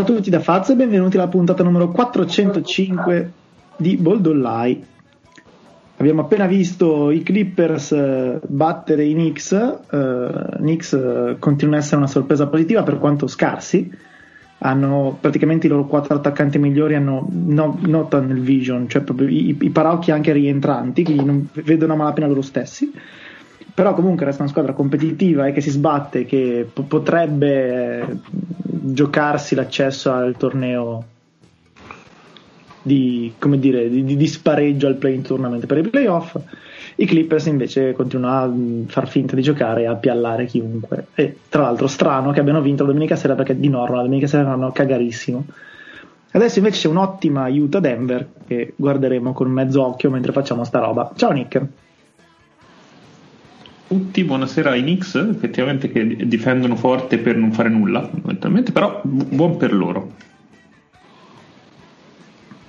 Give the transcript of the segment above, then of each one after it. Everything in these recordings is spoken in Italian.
Ciao a tutti da Faz e benvenuti alla puntata numero 405 di Boldollai. Abbiamo appena visto i Clippers eh, battere i Knicks. Uh, Knicks uh, continuano ad essere una sorpresa positiva per quanto scarsi. Hanno praticamente i loro quattro attaccanti migliori hanno no, no tunnel vision, cioè proprio i, i parocchi anche rientranti, quindi non vedono a malapena loro stessi però comunque resta una squadra competitiva e che si sbatte, che p- potrebbe giocarsi l'accesso al torneo di, come dire, di, di spareggio al play-in tournament per i playoff. I Clippers invece continuano a far finta di giocare e a piallare chiunque. E tra l'altro strano che abbiano vinto la domenica sera perché di norma la domenica sera erano cagarissimo. Adesso invece c'è un'ottima Utah-Denver che guarderemo con mezzo occhio mentre facciamo sta roba. Ciao Nick tutti, buonasera ai Knicks, effettivamente che difendono forte per non fare nulla, fondamentalmente, però buon per loro.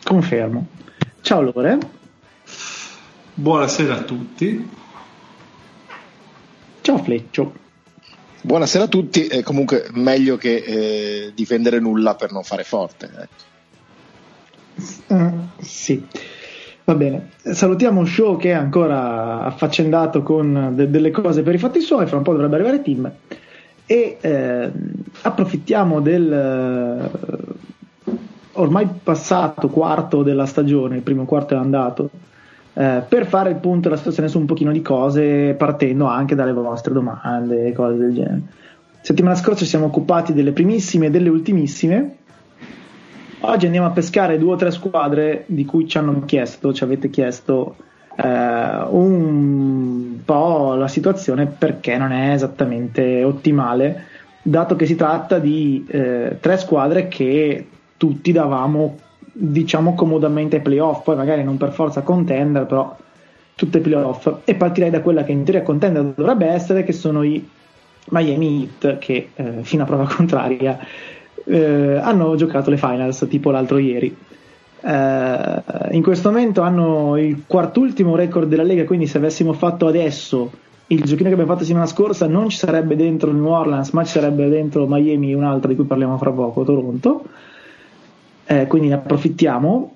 Confermo. Ciao Lore. Buonasera a tutti. Ciao Fleccio. Buonasera a tutti, eh, comunque meglio che eh, difendere nulla per non fare forte. Ecco. Uh, sì. Va bene, salutiamo Show che è ancora affaccendato con de- delle cose per i fatti suoi, fra un po' dovrebbe arrivare Tim. E eh, approfittiamo del eh, ormai passato quarto della stagione, il primo quarto è andato, eh, per fare il punto della situazione su un pochino di cose partendo anche dalle vostre domande e cose del genere. Settimana scorsa ci siamo occupati delle primissime e delle ultimissime Oggi andiamo a pescare due o tre squadre di cui ci hanno chiesto, ci avete chiesto eh, un po' la situazione perché non è esattamente ottimale, dato che si tratta di eh, tre squadre che tutti davamo diciamo comodamente ai playoff, poi magari non per forza contender, però tutte playoff. E partirei da quella che in teoria contender dovrebbe essere, che sono i Miami Heat, che eh, fino a prova contraria eh, hanno giocato le finals tipo l'altro ieri. Eh, in questo momento hanno il quartultimo record della Lega, quindi se avessimo fatto adesso il giochino che abbiamo fatto settimana scorsa non ci sarebbe dentro New Orleans, ma ci sarebbe dentro Miami, un altro di cui parliamo fra poco, Toronto. Eh, quindi ne approfittiamo.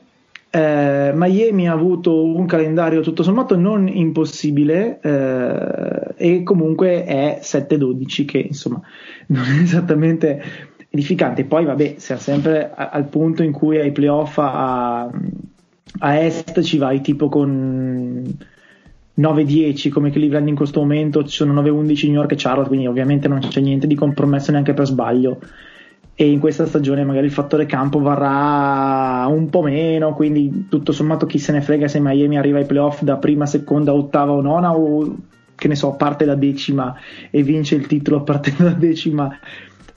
Eh, Miami ha avuto un calendario tutto sommato non impossibile eh, e comunque è 7-12 che insomma non è esattamente edificante. Poi, vabbè, siamo sempre al punto in cui ai playoff a, a est ci vai tipo con 9-10 come Cleveland in questo momento, ci sono 9-11 New York e Charlotte, quindi ovviamente non c'è niente di compromesso neanche per sbaglio. E in questa stagione magari il fattore campo varrà un po' meno, quindi tutto sommato chi se ne frega se Miami arriva ai playoff da prima, seconda, ottava o nona o che ne so, parte da decima e vince il titolo partendo da decima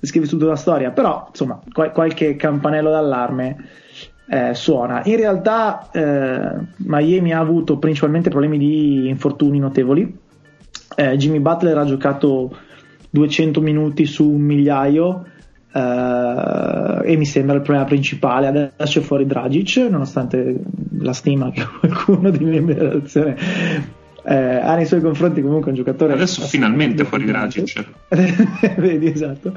scrive tutta la storia, però insomma qual- qualche campanello d'allarme eh, suona. In realtà eh, Miami ha avuto principalmente problemi di infortuni notevoli. Eh, Jimmy Butler ha giocato 200 minuti su un migliaio eh, e mi sembra il problema principale. Adesso è fuori Dragic, nonostante la stima che qualcuno membri della relazione eh, ha nei suoi confronti comunque un giocatore. Adesso finalmente fuori Dragic. Vedi, esatto.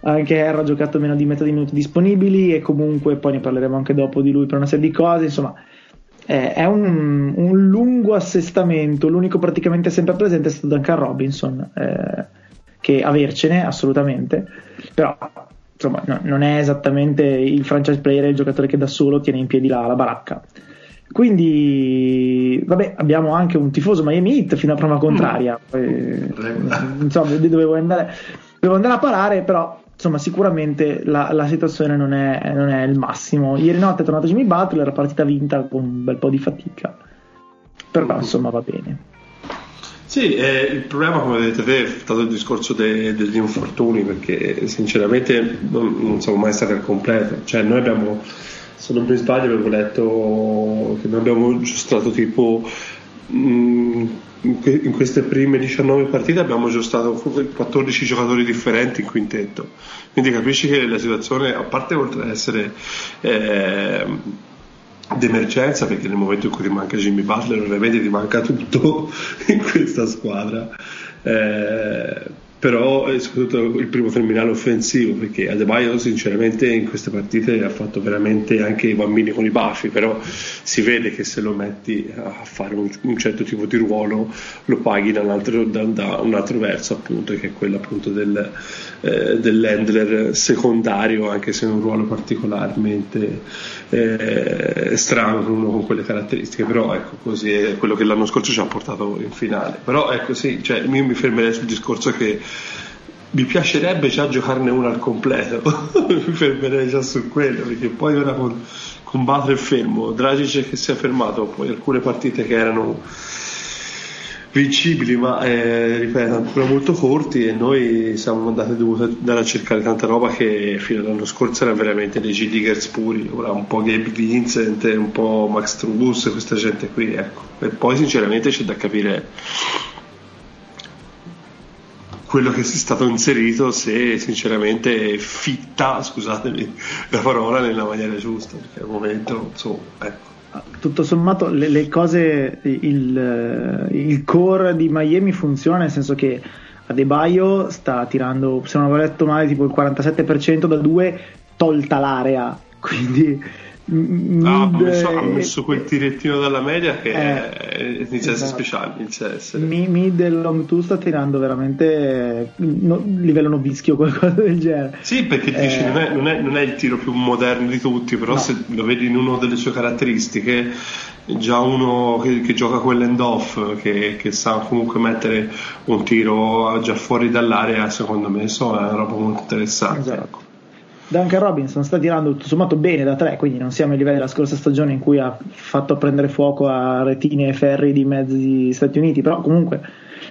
Anche Erro ha giocato meno di metà dei minuti disponibili e comunque poi ne parleremo anche dopo di lui per una serie di cose. Insomma, eh, è un, un, lungo assestamento. L'unico praticamente sempre presente è stato Duncan Robinson, eh, che avercene assolutamente, però insomma, no, non è esattamente il franchise player, il giocatore che da solo tiene in piedi la, la baracca. Quindi, vabbè, abbiamo anche un tifoso Miami Heat fino a prova contraria. Mm. Poi, non so, dovevo andare, dovevo andare a parare, però insomma, sicuramente la, la situazione non è, non è, il massimo. Ieri notte è tornato Jimmy Butler, la partita vinta con un bel po' di fatica, però mm. insomma va bene. Sì, eh, il problema, come vedete te, è stato il discorso de, degli infortuni, perché sinceramente non, non siamo mai stati al completo. Cioè, noi abbiamo se non mi sbaglio avevo letto che noi abbiamo aggiustato tipo mh, in queste prime 19 partite abbiamo aggiustato 14 giocatori differenti in quintetto. Quindi capisci che la situazione a parte oltre ad essere eh, d'emergenza perché nel momento in cui ti manca Jimmy Butler ovviamente ti manca tutto in questa squadra eh, però è soprattutto il primo terminale offensivo perché Adebayo sinceramente in queste partite ha fatto veramente anche i bambini con i baffi però si vede che se lo metti a fare un, un certo tipo di ruolo lo paghi da un altro, da, da un altro verso appunto che è quello appunto del, eh, dell'handler secondario anche se è un ruolo particolarmente eh, strano uno con quelle caratteristiche però ecco così è quello che l'anno scorso ci ha portato in finale. Però ecco sì cioè, io mi fermerei sul discorso che mi piacerebbe già giocarne una al completo, mi fermerei già su quello, perché poi ora con, con Butler fermo, Dragic che si è fermato, poi alcune partite che erano vincibili ma eh, ripeto ancora molto corti e noi siamo andati dovuti andare a cercare tanta roba che fino all'anno scorso era veramente dei G-Diggers puri ora un po' Gabe Vincent un po' Max Trubus questa gente qui ecco e poi sinceramente c'è da capire quello che è stato inserito se sinceramente fitta, scusatemi la parola, nella maniera giusta, perché al momento insomma, ecco. Tutto sommato le, le cose, il, il, core di Miami funziona nel senso che Adebayo sta tirando, se non avevo letto male, tipo il 47% da due, tolta l'area, quindi Ah, ha, messo, ha messo quel tirettino dalla media che eh, è inizia esatto. speciale inizia essere. mid e long 2 sta tirando veramente no, livello novischio qualcosa del genere sì perché eh, dici, non, è, non, è, non, è, il tiro più moderno di tutti però no. se lo vedi in una delle sue caratteristiche già uno che, che gioca quell'end off che, che, sa comunque mettere un tiro già fuori dall'area secondo me so, è una roba molto interessante esatto. Duncan Robinson sta tirando tutto sommato bene da tre, quindi non siamo ai livelli della scorsa stagione in cui ha fatto prendere fuoco a retine e ferri di mezzi Stati Uniti, però comunque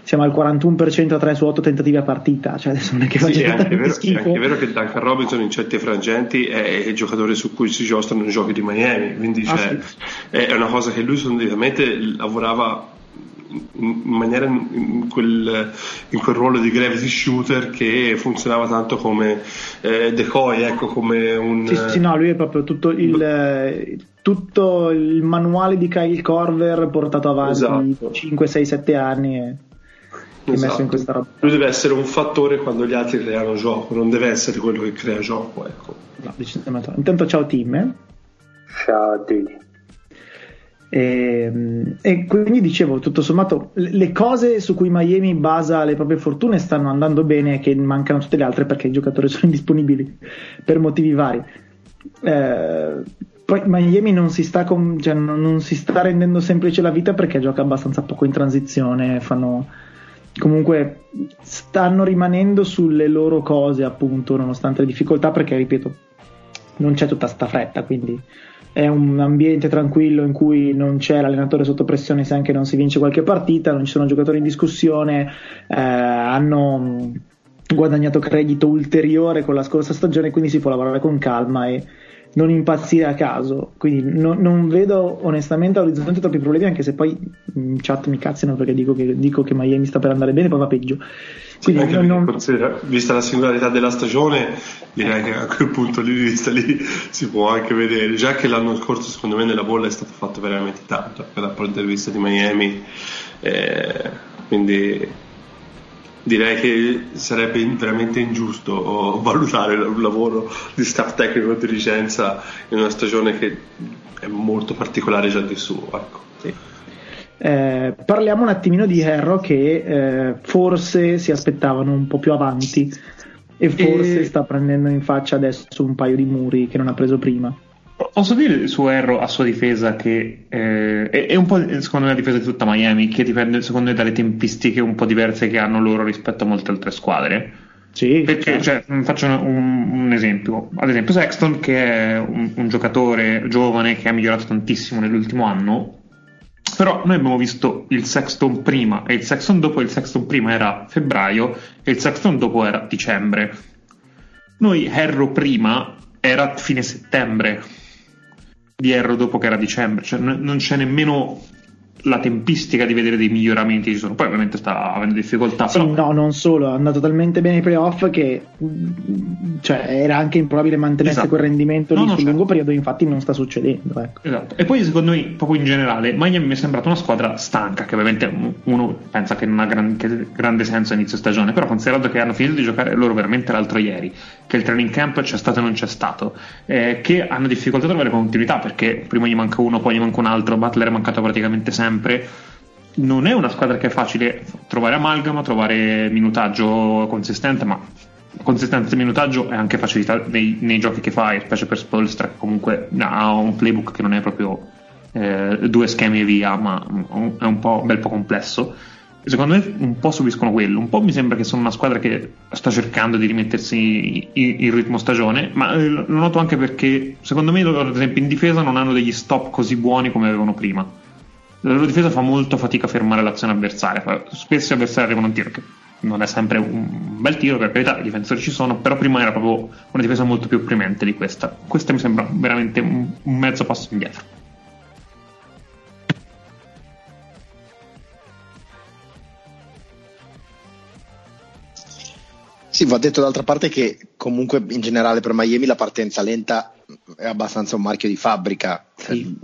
siamo al 41% a 3 su 8 tentativi a partita, cioè adesso non è che sì, è anche, vero, è anche vero che Duncan Robinson in certi frangenti è il giocatore su cui si giocano i giochi di Miami, quindi ah, cioè, sì. è una cosa che lui solitamente lavorava in maniera in quel, in quel, ruolo di gravity shooter che funzionava tanto come eh, decoy, ecco, come un... Sì, sì, no, lui è proprio tutto il, tutto il manuale di Kyle Corver portato avanti esatto. 5, 6, 7 anni e esatto. messo in questa roba. Lui deve essere un fattore quando gli altri creano gioco, non deve essere quello che crea gioco, ecco. No, Intanto ciao team. Eh? Ciao a tutti. E, ehm, e, quindi dicevo, tutto sommato, le cose su cui Miami basa le proprie fortune stanno andando bene che mancano tutte le altre perché i giocatori sono indisponibili per motivi vari. Eh, poi Miami non si, sta con, cioè, non si sta rendendo semplice la vita perché gioca abbastanza poco in transizione, fanno comunque stanno rimanendo sulle loro cose appunto nonostante le difficoltà perché ripeto non c'è tutta sta fretta quindi è un ambiente tranquillo in cui non c'è l'allenatore sotto pressione se anche non si vince qualche partita, non ci sono giocatori in discussione, eh, hanno guadagnato credito ulteriore con la scorsa stagione, quindi si può lavorare con calma e non impazzire a caso. Quindi no, non vedo onestamente all'orizzonte troppi problemi, anche se poi in chat mi cazzino perché dico che, dico che Miami sta per andare bene, poi va peggio. Sì, non... vista la singolarità della stagione, direi che a quel punto di vista lì si può anche vedere. Già che l'anno scorso, secondo me, nella bolla è stato fatto veramente tanto dal punto di vista di Miami. Eh, quindi direi che sarebbe veramente ingiusto valutare il lavoro di staff tecnico e dirigenza in una stagione che è molto particolare già di suo. Ecco. Sì. Eh, parliamo un attimino di Herro che eh, forse si aspettavano un po' più avanti e forse e... sta prendendo in faccia adesso un paio di muri che non ha preso prima. Posso dire su Erro a sua difesa che eh, è, è, un po' secondo me la difesa di tutta Miami che dipende secondo me dalle tempistiche un po' diverse che hanno loro rispetto a molte altre squadre. Sì, Perché, certo. cioè, faccio un, un, esempio, ad esempio Sexton che è un, un giocatore giovane che ha migliorato tantissimo nell'ultimo anno, però noi abbiamo visto il Sexton prima e il Sexton dopo, il Sexton prima era febbraio e il Sexton dopo era dicembre. Noi Erro prima era fine settembre di Erro dopo che era dicembre, cioè non c'è nemmeno la tempistica di vedere dei miglioramenti ci sono. Poi ovviamente sta avendo difficoltà. Sì, però... no, non solo, è andato talmente bene ai playoff che cioè, era anche improbabile mantenesse Esatto. quel rendimento No, lì no, sul certo. lungo periodo, infatti non sta succedendo. Ecco. Esatto. E poi secondo me, proprio in generale, Miami mi è sembrata una squadra stanca, che ovviamente uno pensa che non ha gran- che grande senso a inizio stagione, però considerato che hanno finito di giocare loro veramente l'altro ieri, che il training camp c'è stato e non c'è stato, eh, che hanno difficoltà a trovare continuità perché prima gli manca uno, poi gli manca un altro, Butler è mancato praticamente sempre. Non è una squadra che è facile trovare amalgama, trovare minutaggio consistente, ma consistenza di minutaggio e anche facilità nei, nei giochi che fai, specie per Spolstra, che comunque ha un playbook che non è proprio eh, due schemi e via, ma è un po' bel po' complesso. E Secondo me un po' subiscono quello, un po' mi sembra che sono una squadra che sta cercando di rimettersi in, in ritmo stagione, ma eh, lo noto anche perché secondo me loro ad esempio in difesa non hanno degli stop così buoni come avevano prima. La loro difesa fa molto fatica a fermare l'azione avversaria, spesso gli avversari arrivano a un tiro che non è sempre un bel tiro, per carità, i difensori ci sono, però prima era proprio una difesa molto più opprimente di questa. Questa mi sembra veramente un, un mezzo passo indietro. Sì, va detto d'altra parte che comunque in generale per Miami la partenza lenta è abbastanza un marchio di fabbrica. Sì.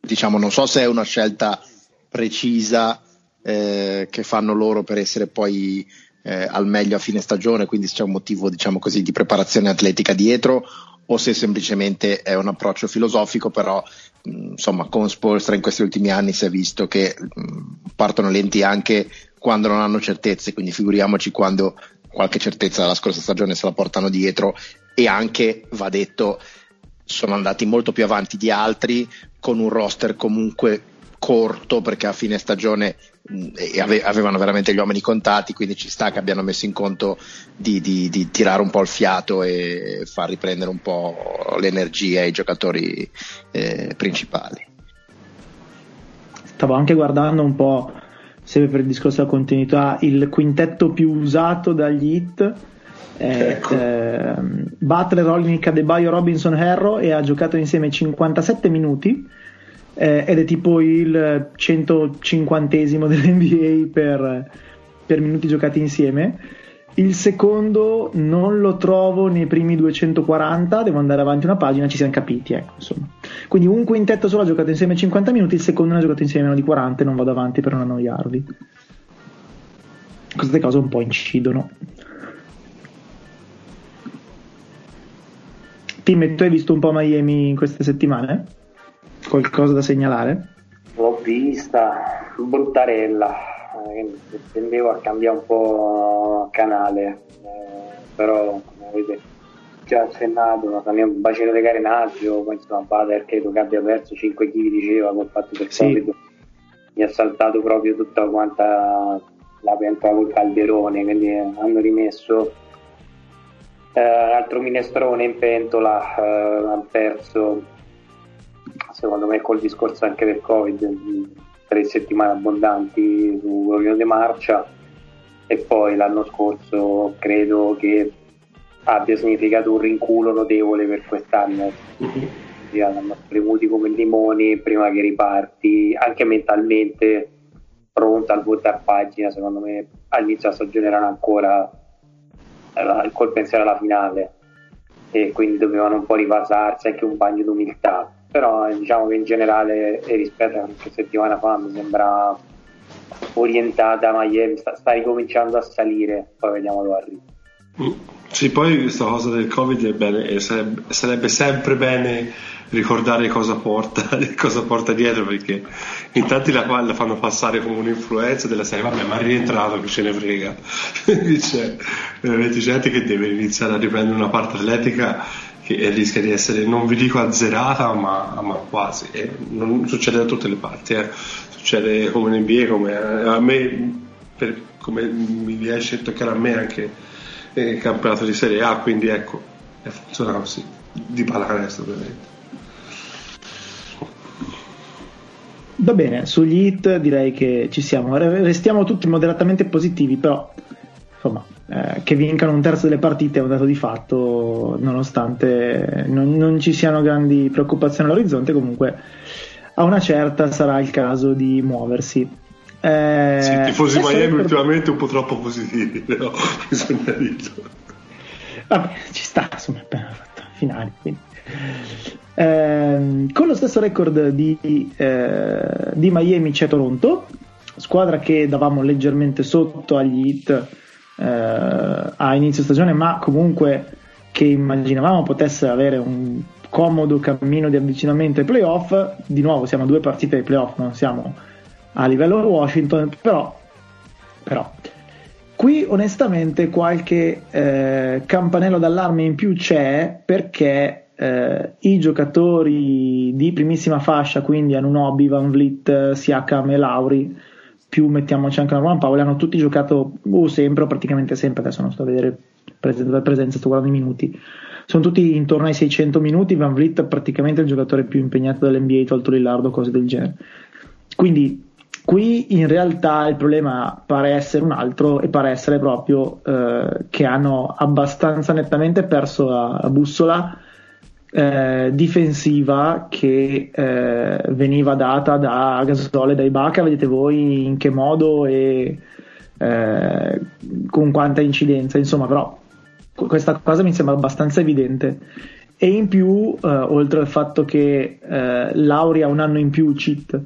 Diciamo, non so se è una scelta precisa eh, che fanno loro per essere poi eh, al meglio a fine stagione, quindi se c'è un motivo diciamo così, di preparazione atletica dietro o se semplicemente è un approccio filosofico, però mh, insomma con Spolstra in questi ultimi anni si è visto che mh, partono lenti anche quando non hanno certezze, quindi figuriamoci quando qualche certezza dalla scorsa stagione se la portano dietro e anche, va detto, sono andati molto più avanti di altri con un roster comunque corto perché a fine stagione ave- avevano veramente gli uomini contati, quindi ci sta che abbiano messo in conto di, di- di tirare un po' il fiato e far riprendere un po' l'energia ai giocatori eh, principali. Stavo anche guardando un po', sempre per il discorso della continuità, il quintetto più usato dagli hit. Ecco. Butler, Rolling, Adebayo, Robinson, Herro e ha giocato insieme 57 minuti eh, ed è tipo il 150esimo dell'NBA per, per minuti giocati insieme. Il secondo non lo trovo nei primi 240, devo andare avanti una pagina, ci siamo capiti, ecco, insomma. Quindi un quintetto solo ha giocato insieme 50 minuti, il secondo ne ha giocato insieme meno di 40 e non vado avanti per non annoiarvi. Queste cose un po' incidono. Tim, tu hai visto un po' Miami in queste settimane? Qualcosa da segnalare? L'ho vista, bruttarella, eh, tendevo a cambiare un po' canale, eh, però come avete già accennato, cambiamo un bacino di carenaggio, poi insomma Bader credo che abbia perso 5 kg diceva col fatto del Sì. Covid, mi ha saltato proprio tutta quanta la pentola col calderone, quindi eh, hanno rimesso eh, altro minestrone in pentola, eh, hanno perso secondo me col discorso anche del Covid, mh, tre settimane abbondanti su di marcia e poi l'anno scorso credo che abbia significato un rinculo notevole per quest'anno. Quindi hanno spremuti come limoni prima che riparti, anche mentalmente pronta al voltare pagina, secondo me all'inizio della stagione erano ancora col pensiero alla finale e quindi dovevano un po' rivasarsi anche un bagno d'umiltà. Però diciamo che in generale rispetto a qualche settimana fa mi sembra orientata Miami sta, sta ricominciando a salire. Poi vediamo dove arriva Mm. Sì, poi questa cosa del Covid è bene, sarebbe, sarebbe sempre bene ricordare cosa porta, cosa porta dietro perché in tanti la, la fanno passare come un'influenza della serie, vabbè, ma è rientrato che ce ne frega. C'è veramente gente che deve iniziare a riprendere una parte atletica che rischia di essere, non vi dico azzerata, ma, ma quasi. E non succede da tutte le parti, eh. succede come in NBA, come a me, per, come mi riesce a toccare a me anche il campionato di Serie A, quindi ecco, e funziona così, di pallacanestro ovviamente. Va bene, sugli hit direi che ci siamo. Re- Restiamo tutti moderatamente positivi, però insomma, eh, che vincano un terzo delle partite è un dato di fatto, nonostante non, non ci siano grandi preoccupazioni all'orizzonte. Comunque a una certa sarà il caso di muoversi. Eh, sì, i tifosi Miami per... ultimamente un po' troppo positivi, però bisogna dirlo. Vabbè, ci sta, insomma, appena fatto finali. Quindi. Eh, con lo stesso record di, eh, di, Miami c'è Toronto, squadra che davamo leggermente sotto agli hit eh, a inizio stagione, ma comunque che immaginavamo potesse avere un comodo cammino di avvicinamento ai playoff. Di nuovo siamo a due partite ai playoff, non siamo a livello Washington, però, però qui onestamente qualche eh, campanello d'allarme in più c'è perché eh, i giocatori di primissima fascia, quindi Anunobi, Van Vliet, Siakam e Lauri, più mettiamoci anche Norman Powell, hanno tutti giocato o sempre o praticamente sempre, adesso non sto a vedere presenza, presenza sto guardando i minuti, sono tutti intorno ai 600 minuti, Van Vliet è praticamente il giocatore più impegnato dall'NBA, tolto Lillardo, cose del genere. Quindi qui in realtà il problema pare essere un altro e pare essere proprio eh, che hanno abbastanza nettamente perso la, la bussola eh, difensiva che eh, veniva data da Gasol e da Ibaka, vedete voi in che modo e eh, con quanta incidenza, insomma, però questa cosa mi sembra abbastanza evidente. E in più, eh, oltre al fatto che eh, Lauri ha un anno in più cheat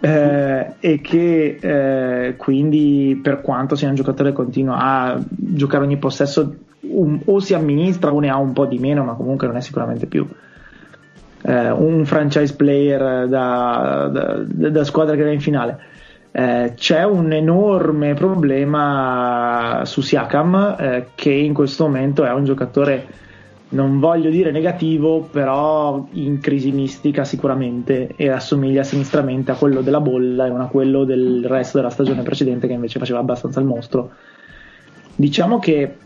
eh, e che quindi per quanto sia un giocatore continua a giocare ogni possesso un, o si amministra o ne ha un po' di meno, ma comunque non è sicuramente più eh, un franchise player da, da, da, squadra che va in finale. Eh, c'è un enorme problema su Siakam eh, che in questo momento è un giocatore non voglio dire negativo però in crisi mistica sicuramente e assomiglia sinistramente a quello della bolla e non a quello del resto della stagione precedente che invece faceva abbastanza il mostro diciamo che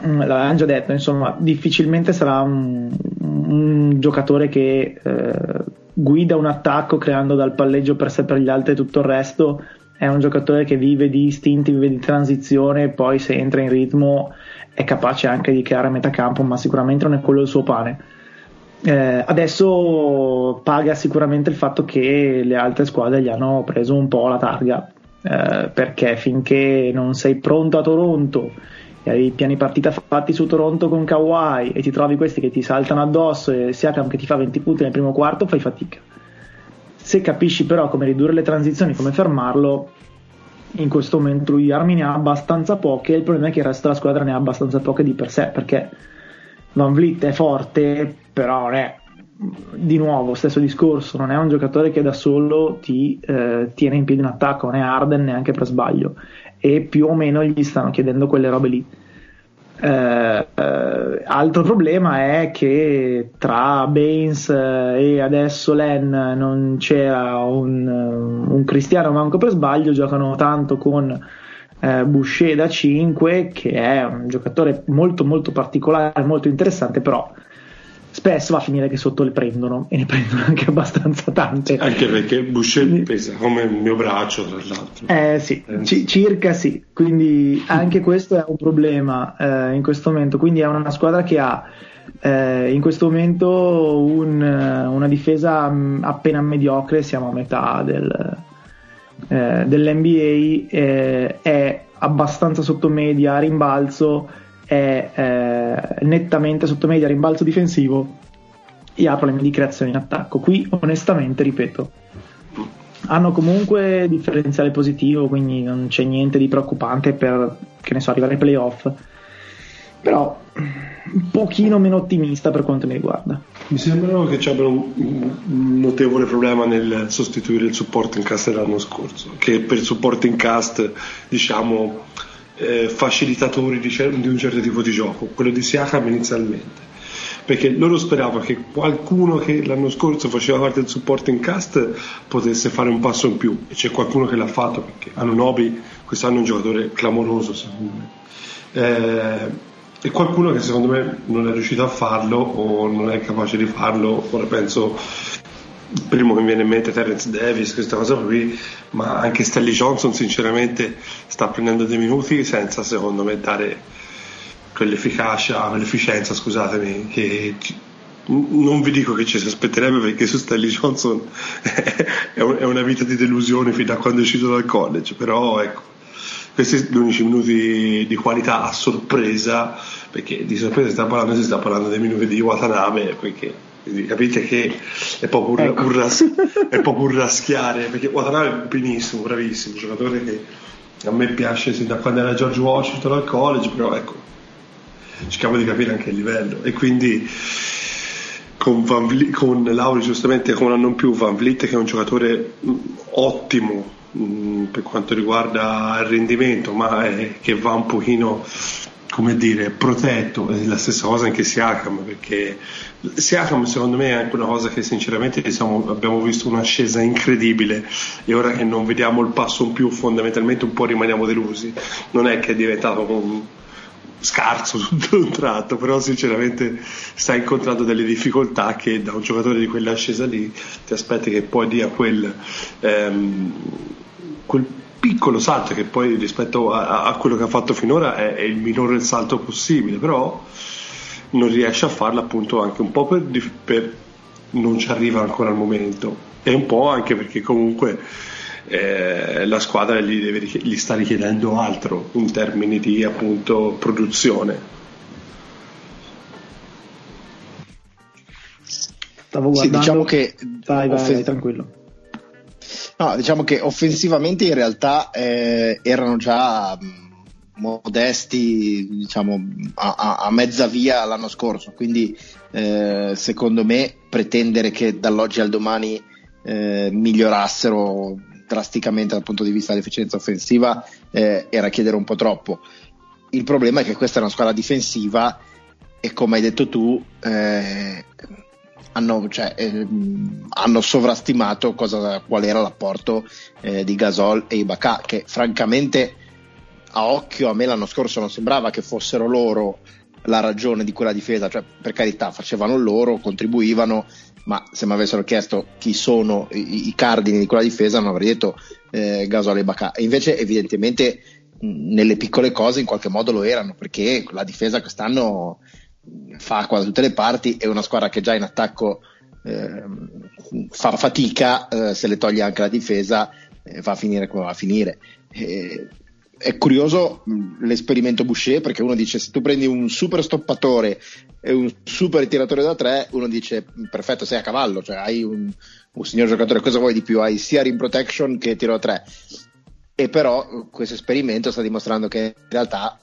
l'avevamo già detto, insomma, difficilmente sarà un, un giocatore che eh, guida un attacco creando dal palleggio per sé per gli altri e tutto il resto. È un giocatore che vive di istinti, vive di transizione, poi se entra in ritmo è capace anche di creare metacampo, ma sicuramente non è quello il suo pane. Eh, adesso paga sicuramente il fatto che le altre squadre gli hanno preso un po' la targa, eh, perché finché non sei pronto a Toronto hai piani partita fatti su Toronto con Kawhi e ti trovi questi che ti saltano addosso e Siakam che ti fa 20 punti nel primo quarto, fai fatica. Se capisci però come ridurre le transizioni, come fermarlo, in questo momento lui armi ne ha abbastanza poche. Il problema è che il resto della squadra ne ha abbastanza poche di per sé perché Van Vliet è forte, però non è di nuovo stesso discorso. Non è un giocatore che da solo ti eh, tiene in piedi un attacco, non è Arden neanche per sbaglio e più o meno gli stanno chiedendo quelle robe lì. Eh, eh, altro problema è che tra Baines eh, e adesso Len non c'era un, un Cristiano manco per sbaglio, giocano tanto con eh, Boucher da 5 che è un giocatore molto molto particolare, molto interessante, però spesso va a finire che sotto le prendono e ne prendono anche abbastanza tante. Anche perché Boucher pesa come il mio braccio, tra l'altro. Eh sì, eh. C- circa sì, quindi anche questo è un problema eh, in questo momento, quindi è una squadra che ha eh, in questo momento un, una difesa mm, appena mediocre, siamo a metà del, eh, dell'NBA, eh, è abbastanza sotto media a rimbalzo è eh, nettamente sotto media rimbalzo difensivo e ha problemi di creazione in attacco. Qui onestamente, ripeto, hanno comunque differenziale positivo, quindi non c'è niente di preoccupante per, che ne so, arrivare ai playoff. Però un pochino meno ottimista per quanto mi riguarda. Mi sembra che ci abbiano un notevole problema nel sostituire il supporting cast dell'anno scorso, che per il supporting cast, diciamo, eh, facilitatori di, cer- di, un certo tipo di gioco, quello di Siakam inizialmente. Perché loro speravano che qualcuno che l'anno scorso faceva parte del supporting cast potesse fare un passo in più e c'è qualcuno che l'ha fatto perché Anunobi quest'anno è un giocatore clamoroso secondo me. Eh, e qualcuno che secondo me non è riuscito a farlo o non è capace di farlo, ora penso il primo che mi viene in mente Terence Davis, questa cosa qui, ma anche Stanley Johnson sinceramente sta prendendo dei minuti senza secondo me dare quell'efficacia, quell'efficienza, scusatemi, che non vi dico che ci si aspetterebbe perché su Stanley Johnson è una vita di delusione fin da quando è uscito dal college, però ecco, questi sono gli unici minuti di qualità a sorpresa, perché di sorpresa si sta parlando, si sta parlando dei minuti di Watanabe, perché capite che è proprio, ecco. un, ras- è proprio un raschiare, perché Watanabe è benissimo, bravissimo, giocatore che a me piace sin da quando era George Washington al college, però ecco, cerchiamo di capire anche il livello. E quindi con, Van Vliet, con Lauri giustamente anno in più Van Vliet che è un giocatore mm, ottimo mh, mm, per quanto riguarda il rendimento ma è, che va un pochino come dire protetto è la stessa cosa anche Siakam perché Siakam secondo me è anche una cosa che sinceramente diciamo, abbiamo visto un'ascesa incredibile e ora che non vediamo il passo in più fondamentalmente un po' rimaniamo delusi. Non è che è diventato un scarso tutto un tratto, però sinceramente sta incontrando delle difficoltà che da un giocatore di quell'ascesa lì ti aspetti che poi dia quel, ehm, quel piccolo salto che poi rispetto a, a, quello che ha fatto finora è, è il minore salto possibile, però non riesce a farlo appunto anche un po' per, per non ci arriva ancora al momento e un po' anche perché comunque eh, la squadra gli, deve, gli, sta richiedendo altro in termini di appunto produzione. Stavo guardando. Sì, diciamo che vai, vai, offen- vai, tranquillo. No, diciamo che offensivamente in realtà eh, erano già modesti diciamo a, a, mezza via l'anno scorso quindi eh, secondo me pretendere che dall'oggi al domani eh, migliorassero drasticamente dal punto di vista dell'efficienza offensiva eh, era chiedere un po' troppo. Il problema è che questa è una squadra difensiva e come hai detto tu eh, hanno, cioè, eh, hanno, sovrastimato cosa, qual era l'apporto eh, di Gasol e Ibaka che francamente a occhio a me l'anno scorso non sembrava che fossero loro la ragione di quella difesa, cioè per carità facevano loro, contribuivano, ma se mi avessero chiesto chi sono i, i cardini di quella difesa non avrei detto eh, Gasol e Bacà e invece evidentemente mh, nelle piccole cose in qualche modo lo erano perché la difesa quest'anno fa quasi tutte le parti è una squadra che già in attacco eh, fa fatica eh, se le toglie anche la difesa eh, va a finire come va a finire è curioso l'esperimento Boucher perché uno dice se tu prendi un super stoppatore e un super tiratore da tre, uno dice perfetto, sei a cavallo, cioè hai un, un signor giocatore, cosa vuoi di più? Hai sia rim protection che tiro a tre. E però questo esperimento sta dimostrando che in realtà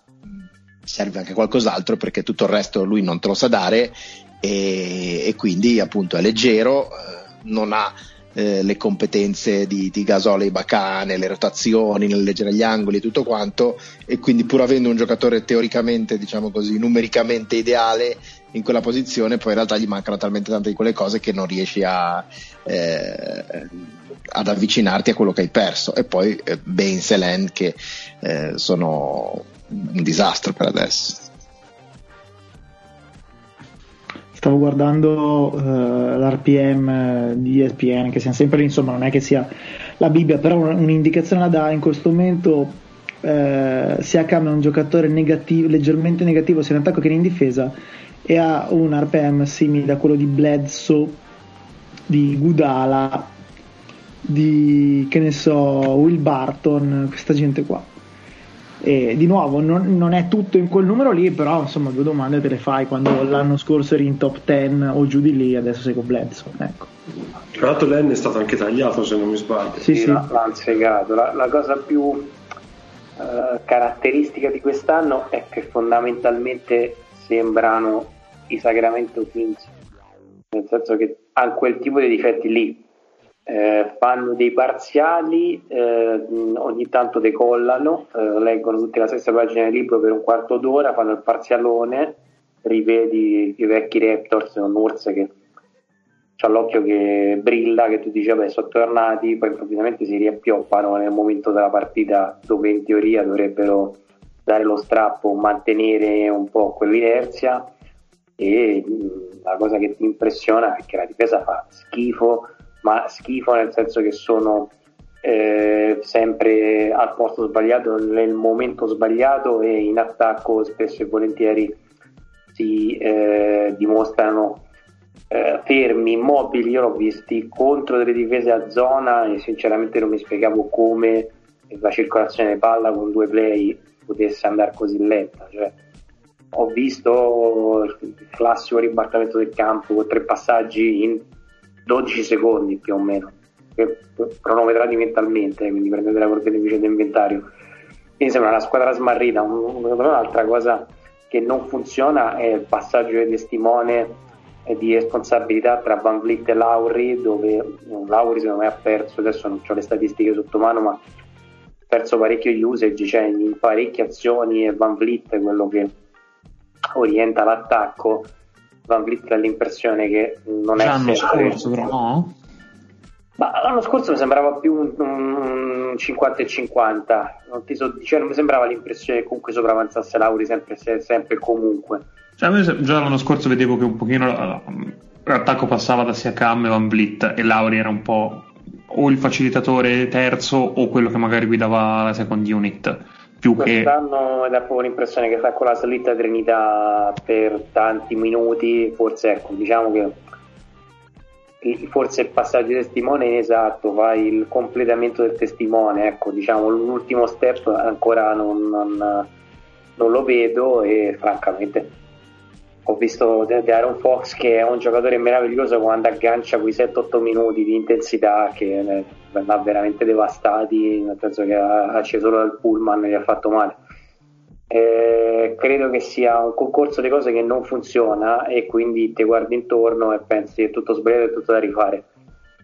serve anche qualcos'altro perché tutto il resto lui non te lo sa dare e, e quindi appunto è leggero, eh, non ha eh, le competenze di, di Gasole e Bacane, le rotazioni, nel leggere gli angoli e tutto quanto e quindi pur avendo un giocatore teoricamente, diciamo così, numericamente ideale in quella posizione, poi in realtà gli mancano talmente tante di quelle cose che non riesci a, eh, ad avvicinarti a quello che hai perso. E poi eh, Baines e Len che eh, sono un disastro per adesso. stavo guardando uh, l'RPM di ESPN, che siamo sempre lì, insomma, non è che sia la Bibbia, però un'indicazione la dà in questo momento. Eh, Siakam è un giocatore negativo, leggermente negativo sia in attacco che in difesa e ha un RPM simile a quello di Bledsoe, di Gudala, di che ne so, Will Barton, questa gente qua. E di nuovo non, non, è tutto in quel numero lì, però insomma due domande te le fai quando l'anno scorso eri in top 10 o giù di lì, adesso sei con Bledsoe. Ecco. Tra l'altro Len è stato anche tagliato se non mi sbaglio. Sì, sì. L'hanno spiegato. La, la, cosa più uh, caratteristica di quest'anno è che fondamentalmente sembrano i Sacramento Kings, nel senso che hanno quel tipo di difetti lì eh, fanno dei parziali, eh, ogni tanto decollano, eh, leggono tutte la stessa pagina del libro per un quarto d'ora, fanno il parzialone, rivedi i vecchi Raptors con Urs che ha l'occhio che brilla, che tu dici vabbè sono tornati, poi improvvisamente si riappioppano nel momento della partita dove in teoria dovrebbero dare lo strappo, mantenere un po' quell'inerzia. E la cosa che ti impressiona è che la difesa fa schifo ma schifo nel senso che sono eh, sempre al posto sbagliato nel momento sbagliato e in attacco spesso e volentieri si eh, dimostrano eh, fermi, immobili, io l'ho visti contro delle difese a zona e sinceramente non mi spiegavo come la circolazione palla con due play potesse andare così lenta. Cioè, ho visto il classico ribaltamento del campo con tre passaggi in 12 secondi più o meno, cronometrati mentalmente, quindi prendete la corbefice d'inventario. Mi sembra una squadra smarrita. Un'altra cosa che non funziona è il passaggio di testimone di responsabilità tra Van Vliet e Lauri, dove Lauri secondo me ha perso, adesso non ho le statistiche sotto mano, ma ha perso parecchio usage, cioè in parecchie azioni e Van Vliet è quello che orienta l'attacco. Van Vliet ha l'impressione che non Già è sempre... scorso, però no? Ma l'anno scorso mi sembrava più un, un 50 e 50, non, ti so, cioè non mi sembrava l'impressione che comunque sopravanzasse Lauri sempre, sempre e comunque. Cioè, già l'anno scorso vedevo che un pochino l'attacco passava da Siakam e Van Vliet e Lauri era un po' o il facilitatore terzo o quello che magari guidava la second unit più Quest'anno che... dà proprio l'impressione che sta con la slitta Trinità per tanti minuti, forse ecco, diciamo che forse il passaggio di testimone esatto, fai il completamento del testimone, ecco, diciamo l'ultimo step ancora non, non, non lo vedo e francamente ho visto di Aaron Fox che è un giocatore meraviglioso quando aggancia quei 7-8 minuti di intensità che l'ha veramente devastati, nel senso che ha acceso dal pullman e gli ha fatto male. Eh, credo che sia un concorso di cose che non funziona e quindi ti guardi intorno e pensi è tutto sbagliato e tutto da rifare.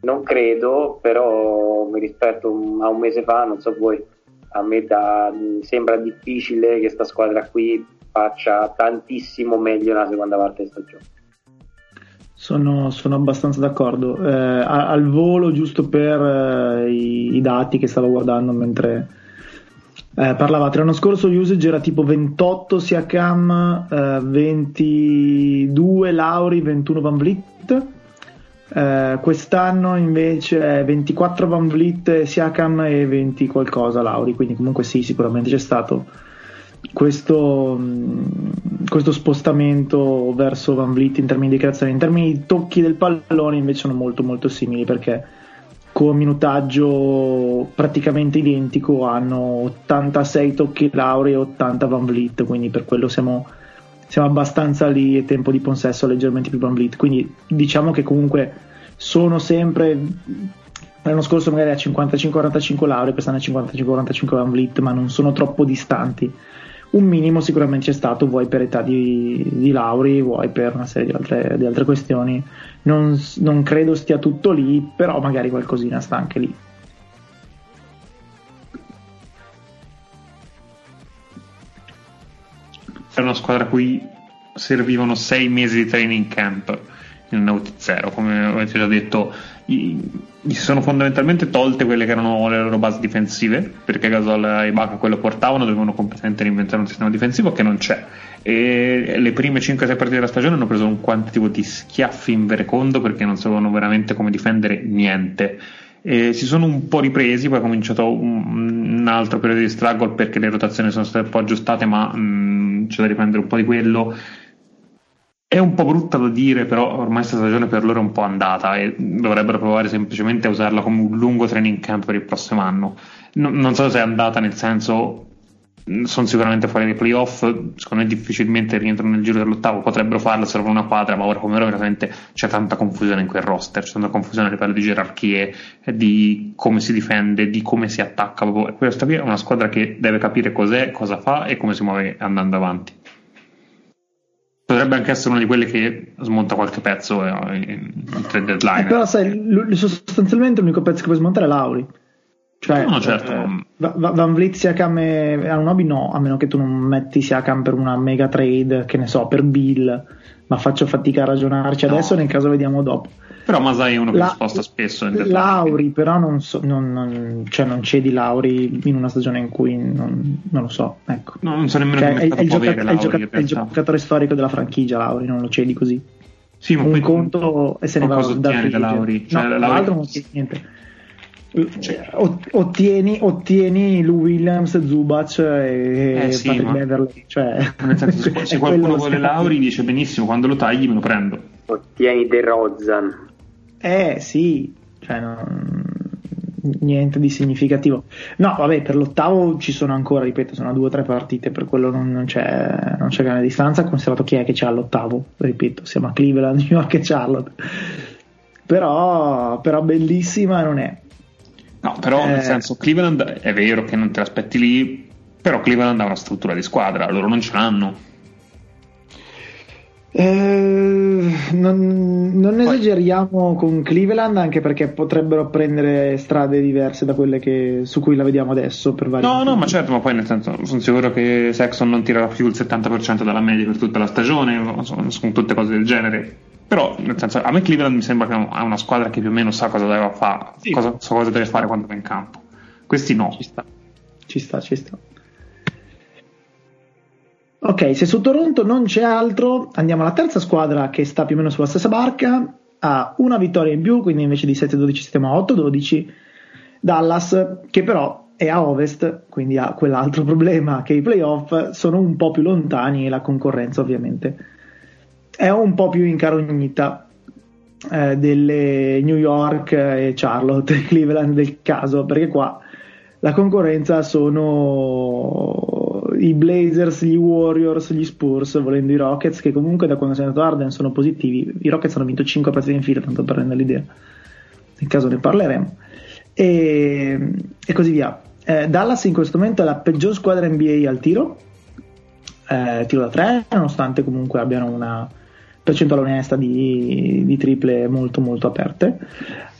Non credo, però mi rispetto a un mese fa, non so voi, a me da, sembra difficile che questa squadra qui faccia tantissimo meglio nella seconda parte di stagione. Sono, sono abbastanza d'accordo. Eh, al volo, giusto per eh, i, i, dati che stavo guardando mentre eh, parlavate, l'anno scorso l'usage era tipo 28 Siakam, eh, 22 Lauri, 21 Van Vliet. Eh, quest'anno invece è 24 Van Vliet Siakam e 20 qualcosa Lauri, quindi comunque sì, sicuramente c'è stato questo, questo, spostamento verso Van Vliet in termini di creazione. In termini di tocchi del pallone invece sono molto molto simili perché con minutaggio praticamente identico hanno 86 tocchi Lauri e 80 Van Vliet, quindi per quello siamo, siamo abbastanza lì e tempo di possesso leggermente più Van Vliet. Quindi diciamo che comunque sono sempre l'anno scorso magari a 55-45 Lauri, quest'anno a 55-45 Van Vliet, ma non sono troppo distanti un minimo sicuramente c'è stato, vuoi per età di, di Lauri, vuoi per una serie di altre, di altre questioni. Non, non, credo stia tutto lì, però magari qualcosina sta anche lì. È una squadra cui servivano sei mesi di training camp in Nauti Zero, come avete già detto gli sono fondamentalmente tolte quelle che erano le loro basi difensive perché Gasol e Ibaka quello portavano dovevano completamente reinventare un sistema difensivo che non c'è. E le prime 5-6 partite della stagione hanno preso un quantitativo di schiaffi in verecondo perché non sapevano veramente come difendere niente. E si sono un po' ripresi poi è cominciato un, un, altro periodo di struggle perché le rotazioni sono state un po' aggiustate ma mh, mm, c'è da riprendere un po' di quello è un po' brutta da dire, però ormai questa stagione per loro è un po' andata e dovrebbero provare semplicemente a usarla come un lungo training camp per il prossimo anno. No, non so se è andata nel senso, sono sicuramente fuori dai playoff, secondo me difficilmente rientrano nel giro dell'ottavo, potrebbero farlo, servono una quadra, ma ora come ora veramente c'è tanta confusione in quel roster, c'è tanta confusione a livello di gerarchie, di come si difende, di come si attacca. Questa qui è una squadra che deve capire cos'è, cosa fa e come si muove andando avanti potrebbe anche essere uno di quelli che smonta qualche pezzo eh, in trade deadline. Eh, però sai, l- sostanzialmente l'unico pezzo che puoi smontare è Lauri. Cioè, no, certo. Eh, Van Vliet, Siakam e Anunobi no, a meno che tu non metti Siakam per una mega trade, che ne so, per Bill, ma faccio fatica a ragionarci adesso, no. nel caso vediamo dopo. Però Masai è uno che La, sposta spesso. Lauri, però non, so, non, non, cioè non cedi Lauri in una stagione in cui non, non lo so. Ecco. No, non so nemmeno cioè, è, è, il gioca- Lauri, è, il gioca- è il giocatore storico della franchigia, Lauri, non lo cedi così. Sì, ma un conto e se ne va da Lauri. Cioè, no, Lauri... non tieni niente. Cioè, ottieni, ottieni Lou Williams, Zubac e eh sì, Patrick Beverly. Cioè, se, se qualcuno vuole Lauri dice benissimo, quando lo tagli me lo prendo Ottieni De Rozan. Eh sì, cioè non, niente di significativo. No, vabbè, per l'ottavo ci sono ancora, ripeto, sono due o tre partite, per quello non, non, c'è, non c'è grande distanza, considerato chi è che c'è all'ottavo, ripeto, siamo a Cleveland, New York e Charlotte. Però, però bellissima non è. No, però eh, nel senso, Cleveland è vero che non te l'aspetti lì, però Cleveland ha una struttura di squadra, loro non ce l'hanno. Eh, non, non esageriamo con Cleveland anche perché potrebbero prendere strade diverse da quelle che, su cui la vediamo adesso per vari no motivi. no ma certo ma poi nel senso sono sicuro che Sexton non tirerà più il 70% dalla media per tutta la stagione sono, sono tutte cose del genere. Però nel senso a me Cleveland mi sembra che ha una squadra che più o meno sa cosa deve fare sì. cosa, cosa deve fare quando va in campo. Questi no. Ci sta. Ci sta ci sta Ok, se su Toronto non c'è altro, andiamo alla terza squadra che sta più o meno sulla stessa barca, ha una vittoria in più, quindi invece di 7-12 stiamo a 8-12. Dallas, che però è a ovest, quindi ha quell'altro problema che i playoff. Sono un po' più lontani e la concorrenza ovviamente. È un po' più incarognita eh, delle New York e Charlotte, Cleveland del caso, perché qua la concorrenza sono i Blazers, gli Warriors, gli Spurs, volendo i Rockets, che comunque da quando è andato Arden sono positivi. I Rockets hanno vinto 5 partite in fila, tanto per rendere l'idea. Nel caso ne parleremo. E, e così via. Eh, Dallas in questo momento è la peggior squadra NBA al tiro, eh, tiro da 3, nonostante comunque abbiano una percentuale onesta di, di triple molto molto aperte.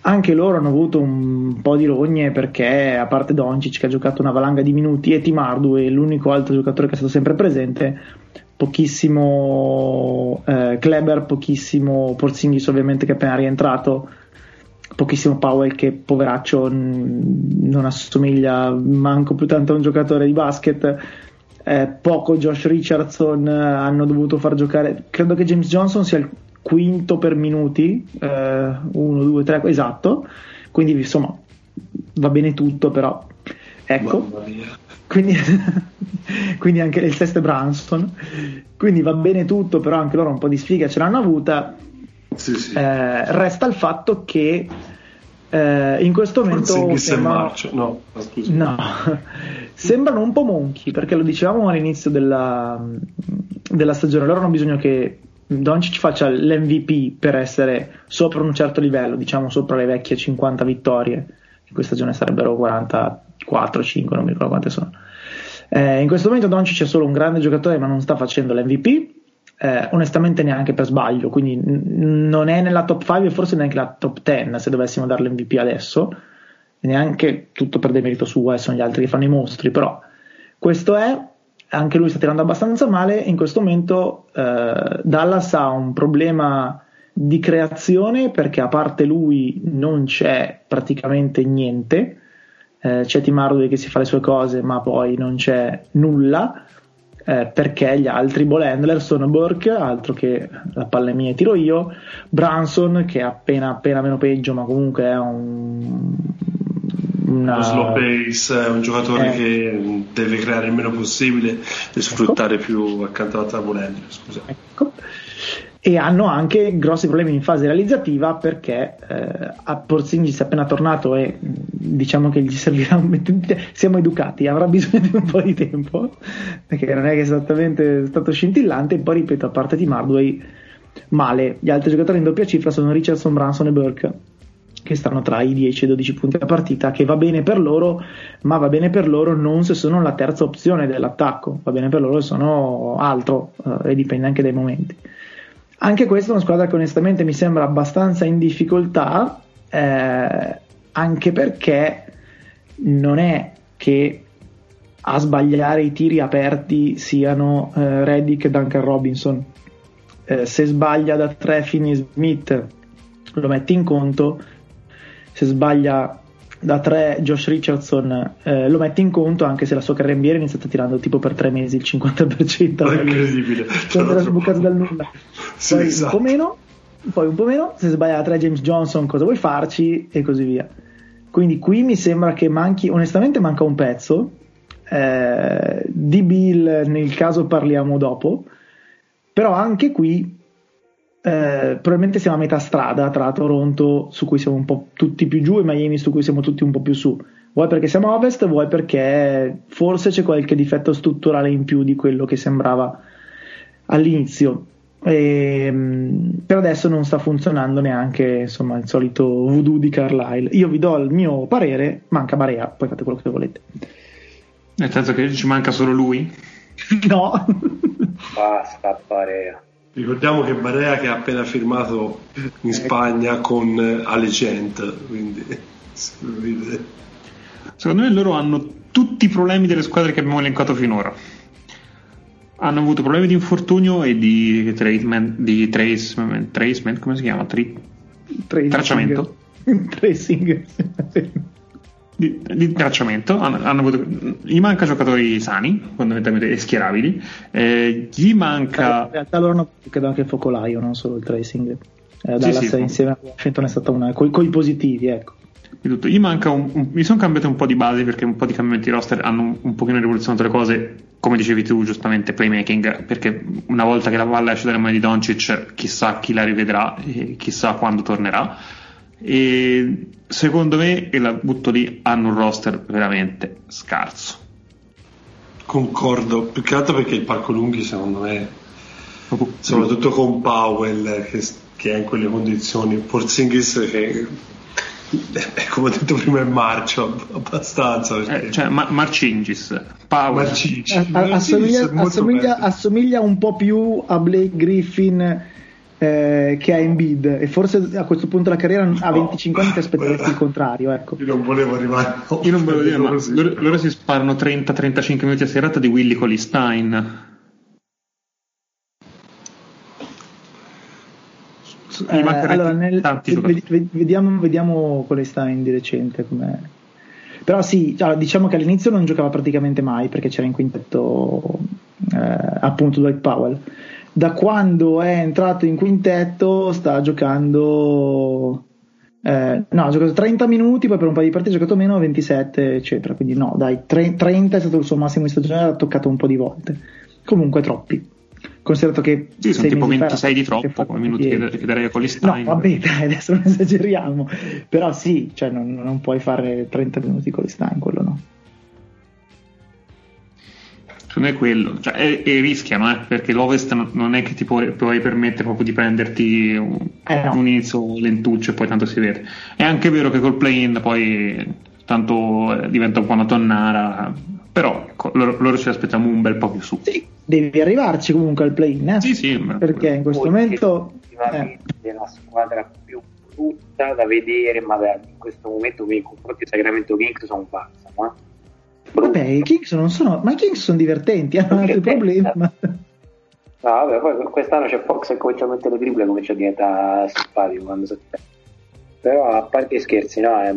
Anche loro hanno avuto un po' di rogne perché a parte Doncic che ha giocato una valanga di minuti e Tim Hardaway l'unico altro giocatore che è stato sempre presente pochissimo eh, Kleber pochissimo Porzingis ovviamente che è appena rientrato pochissimo Powell che poveraccio n- non assomiglia manco più tanto a un giocatore di basket eh, poco Josh Richardson hanno dovuto far giocare. Credo che James Johnson sia il quinto per minuti, 1, 2, 3, esatto, quindi insomma va bene tutto però, ecco, quindi, quindi, anche il sesto Branson, quindi va bene tutto però anche loro un po' di sfiga ce l'hanno avuta, sì, sì. Eh, resta il fatto che eh, in questo momento sembrano, no, no, sembrano un po' monchi perché lo dicevamo all'inizio della, della stagione loro hanno bisogno che Doncic faccia l'MVP per essere sopra un certo livello, diciamo sopra le vecchie 50 vittorie, in questa stagione sarebbero 44, 5, non mi ricordo quante sono. Eh, in questo momento Doncic è solo un grande giocatore, ma non sta facendo l'MVP. Eh, onestamente neanche per sbaglio, quindi n- non è nella top 5 e forse neanche la top 10 se dovessimo dare l'MVP adesso, neanche tutto per demerito suo, eh, sono gli altri che fanno i mostri, però questo è anche lui sta tirando abbastanza male. In questo momento eh, Dallas ha un problema di creazione perché a parte lui non c'è praticamente niente. Eh, c'è Tim Hardaway che si fa le sue cose, ma poi non c'è nulla. Eh, perché gli altri ball handler sono Burke, altro che la palla mia tiro io, Branson che è appena, appena meno peggio, ma comunque è un, una... Lo slow pace è un giocatore eh. che deve creare il meno possibile e sfruttare ecco. più accanto alla. Scusa. Ecco. E hanno anche grossi problemi in fase realizzativa perché eh, a Porzingis è appena tornato e diciamo che gli servirà un siamo educati, avrà bisogno di un po' di tempo perché non è che esattamente stato scintillante e poi ripeto a parte di Mardway male, gli altri giocatori in doppia cifra sono Richardson, Branson e Burke che stanno tra i 10 e i 12 punti a partita, che va bene per loro, ma va bene per loro non se sono la terza opzione dell'attacco, va bene per loro se sono altro eh, e dipende anche dai momenti. Anche questa è una squadra che onestamente mi sembra abbastanza in difficoltà, eh, anche perché non è che a sbagliare i tiri aperti siano eh, Reddick e Duncan Robinson. Eh, se sbaglia da tre Finney Smith lo metti in conto, se sbaglia da 3 Josh Richardson eh, lo mette in conto anche se la sua carriera NBA è iniziata tirando tipo per 3 mesi il 50% è incredibile. Cioè era sbucato dal nulla sì, poi esatto. un po' meno poi un po' meno se sbaglia da 3 James Johnson cosa vuoi farci e così via quindi qui mi sembra che manchi onestamente manca un pezzo eh, di Bill nel caso parliamo dopo però anche qui eh, probabilmente siamo a metà strada tra Toronto, su cui siamo un po' tutti più giù, e Miami, su cui siamo tutti un po' più su. Vuoi perché siamo a ovest, vuoi perché forse c'è qualche difetto strutturale in più di quello che sembrava all'inizio. E, ehm, per adesso non sta funzionando neanche insomma, il solito voodoo di Carlisle. Io vi do il mio parere, manca Barea, poi fate quello che volete. Nel senso che ci manca solo lui? No. Basta Barea. Ricordiamo che Barea che ha appena firmato in Spagna con Alicent, quindi secondo me loro hanno tutti i problemi delle squadre che abbiamo elencato finora hanno avuto problemi di infortunio e di treatment, di tracement, tracement come si chiama? Tri- tracciamento? Tracing. Di, di, tracciamento hanno, hanno avuto, gli manca giocatori sani fondamentalmente e schierabili eh, gli manca in realtà loro hanno credo anche il focolaio non solo il tracing eh, Dallas sì, sì, insieme a Washington è stata una coi, coi positivi ecco di tutto. Gli manca un, un, mi sono cambiate un po' di base perché un po' di cambiamenti roster hanno un, un pochino rivoluzionato le cose, come dicevi tu giustamente, playmaking, perché una volta che la palla esce dalle mani di Doncic, chissà chi la rivedrà e chissà quando tornerà. E secondo me, e la butto lì, hanno un roster veramente scarso. Concordo, più che altro perché il parco lunghi secondo me, soprattutto con Powell che, che è in quelle condizioni, Porzingis che eh, come ho detto prima è marcio abbastanza perché... eh, cioè ma- Marcingis Power. Marcingis. A- assomiglia, assomiglia, assomiglia, un po' più a Blake Griffin eh, che a Embiid e forse a questo punto della carriera a 25 anni ti aspetteresti il contrario ecco. io non volevo arrivare io non volevo dire ma loro, loro si sparano 30-35 minuti a serata di Willy Colistein Eh, allora, nel, ved, vediamo, vediamo quale sta in di recente. Com'è. Però sì, allora, diciamo che all'inizio non giocava praticamente mai perché c'era in quintetto eh, appunto Dwight Powell. Da quando è entrato in quintetto sta giocando... Eh, no, ha giocato 30 minuti, poi per un paio di partite ha giocato meno, 27, eccetera. Quindi no, dai, 30 è stato il suo massimo in stagione, l'ha toccato un po' di volte. Comunque troppi considerato che sì, sono tipo 26 di troppo come minuti che, che darei a Colistein no vabbè dai adesso non esageriamo. Però sì cioè non, non puoi fare 30 minuti con Colistein quello no. Non è quello. Cioè, e, e, rischiano eh, perché l'Ovest non è che ti puoi, puoi permettere proprio di prenderti un, eh no. un, inizio lentuccio e poi tanto si vede. È anche vero che col play-in poi tanto eh, diventa un po' una tonnara però ecco, loro, loro ci aspettiamo un bel po' più su sì devi arrivarci comunque al play-in eh? sì, sì, perché in questo momento è eh. la squadra più brutta da vedere ma in questo momento mi confronti a Sacramento Kings sono pazza ma vabbè i Kings non sono ma i Kings sono divertenti hanno altri problemi ma... No, vabbè, poi quest'anno c'è Fox che comincia a mettere le triple comincia a diventare simpatico quando si però a parte i scherzi no, è,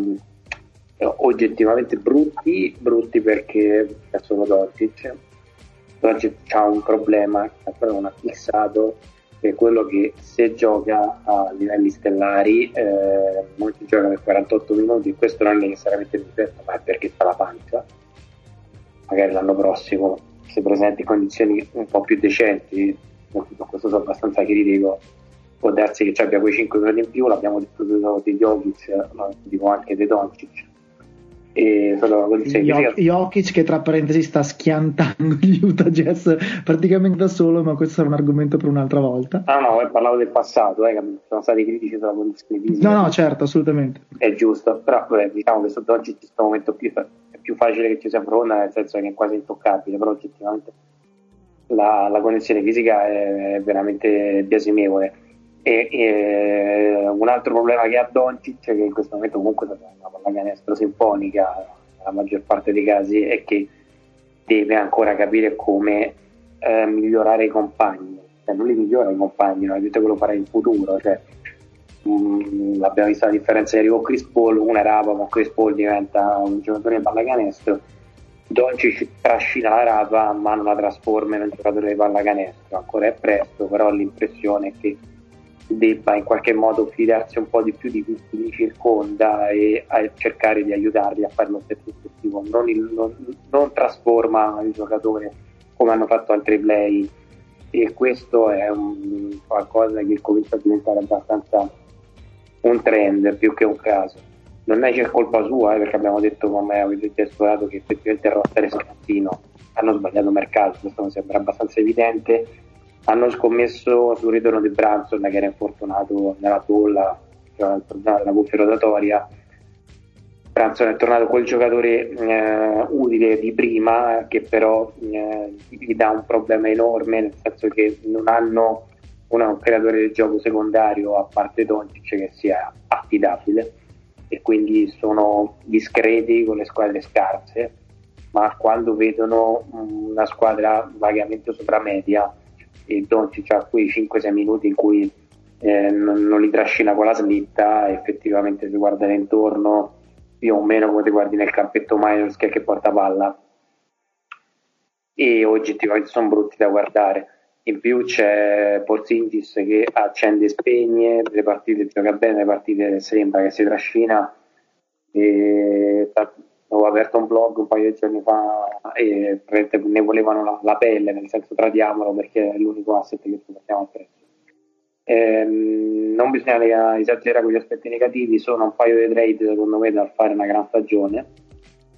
oggettivamente brutti brutti perché è solo Doncic. Doncic ha un problema non ha fissato che è quello che se gioca a livelli stellari eh, molti giocano per 48 minuti questo non è necessariamente difetto ma è perché sta la pancia. Magari l'anno prossimo si presenta in condizioni un po' più decenti questo sono abbastanza critico può darsi che ci abbia quei 5 minuti in più l'abbiamo detto di Jokic lo dico anche di Doncic e sono condizioni Jokic, Jokic che tra parentesi sta schiantando gli Utah Jazz praticamente da solo ma questo sarà un argomento per un'altra volta. Ah no, no parlavo del passato eh, sono stati critici sulla condizione fisica no no certo assolutamente. È giusto però beh, diciamo che sotto oggi questo momento più, è più facile che ci sia profonda nel senso che è quasi intoccabile però oggettivamente la, la condizione fisica è, è veramente biasimevole e, e, un altro problema che ha Doncic, che in questo momento comunque è una pallacanestro sinfonica nella maggior parte dei casi, è che deve ancora capire come eh, migliorare i compagni. Cioè, non li migliora i compagni, non è detto che lo farà in futuro. Cioè, mh, mm, abbiamo visto la differenza ieri con Chris Paul, una rapa con Chris Paul diventa un giocatore di pallacanestro. Doncic trascina la rapa ma non la trasforma in un giocatore di pallacanestro. Ancora è presto, però l'impressione è che debba in qualche modo fidarsi un po' di più di chi li circonda e cercare di aiutarli a fare lo stesso obiettivo. Non, il, non, non, trasforma il giocatore come hanno fatto altri play e questo è un, qualcosa che comincia a diventare abbastanza un trend più che un caso. Non è colpa sua, eh, perché abbiamo detto come avete esplorato che effettivamente il roster è scazzino, hanno sbagliato mercato, questo mi sembra abbastanza evidente. Hanno scommesso sul ritorno di Branson che era infortunato nella tolla, cioè della cuffia rotatoria. Branson è tornato quel giocatore eh, utile di prima che però eh, gli dà un problema enorme nel senso che non hanno un creatore del gioco secondario a parte Doncic che sia affidabile. E quindi sono discreti con le squadre scarse ma quando vedono una squadra vagamente sopra media e Doncic ha quei 5-6 minuti in cui eh, non, non, li trascina con la slitta effettivamente si guardano intorno più o meno come ti guardi nel campetto minors che, che porta palla. E oggettivamente sono brutti da guardare. In più c'è Porzingis che accende e spegne le partite gioca bene le partite sembra che si trascina e avevo aperto un blog un paio di giorni fa e ne volevano la, la pelle nel senso tradiamolo perché è l'unico asset che portiamo appresso Ehm, non bisogna esagerare con gli aspetti negativi, sono un paio di trade secondo me da fare una gran stagione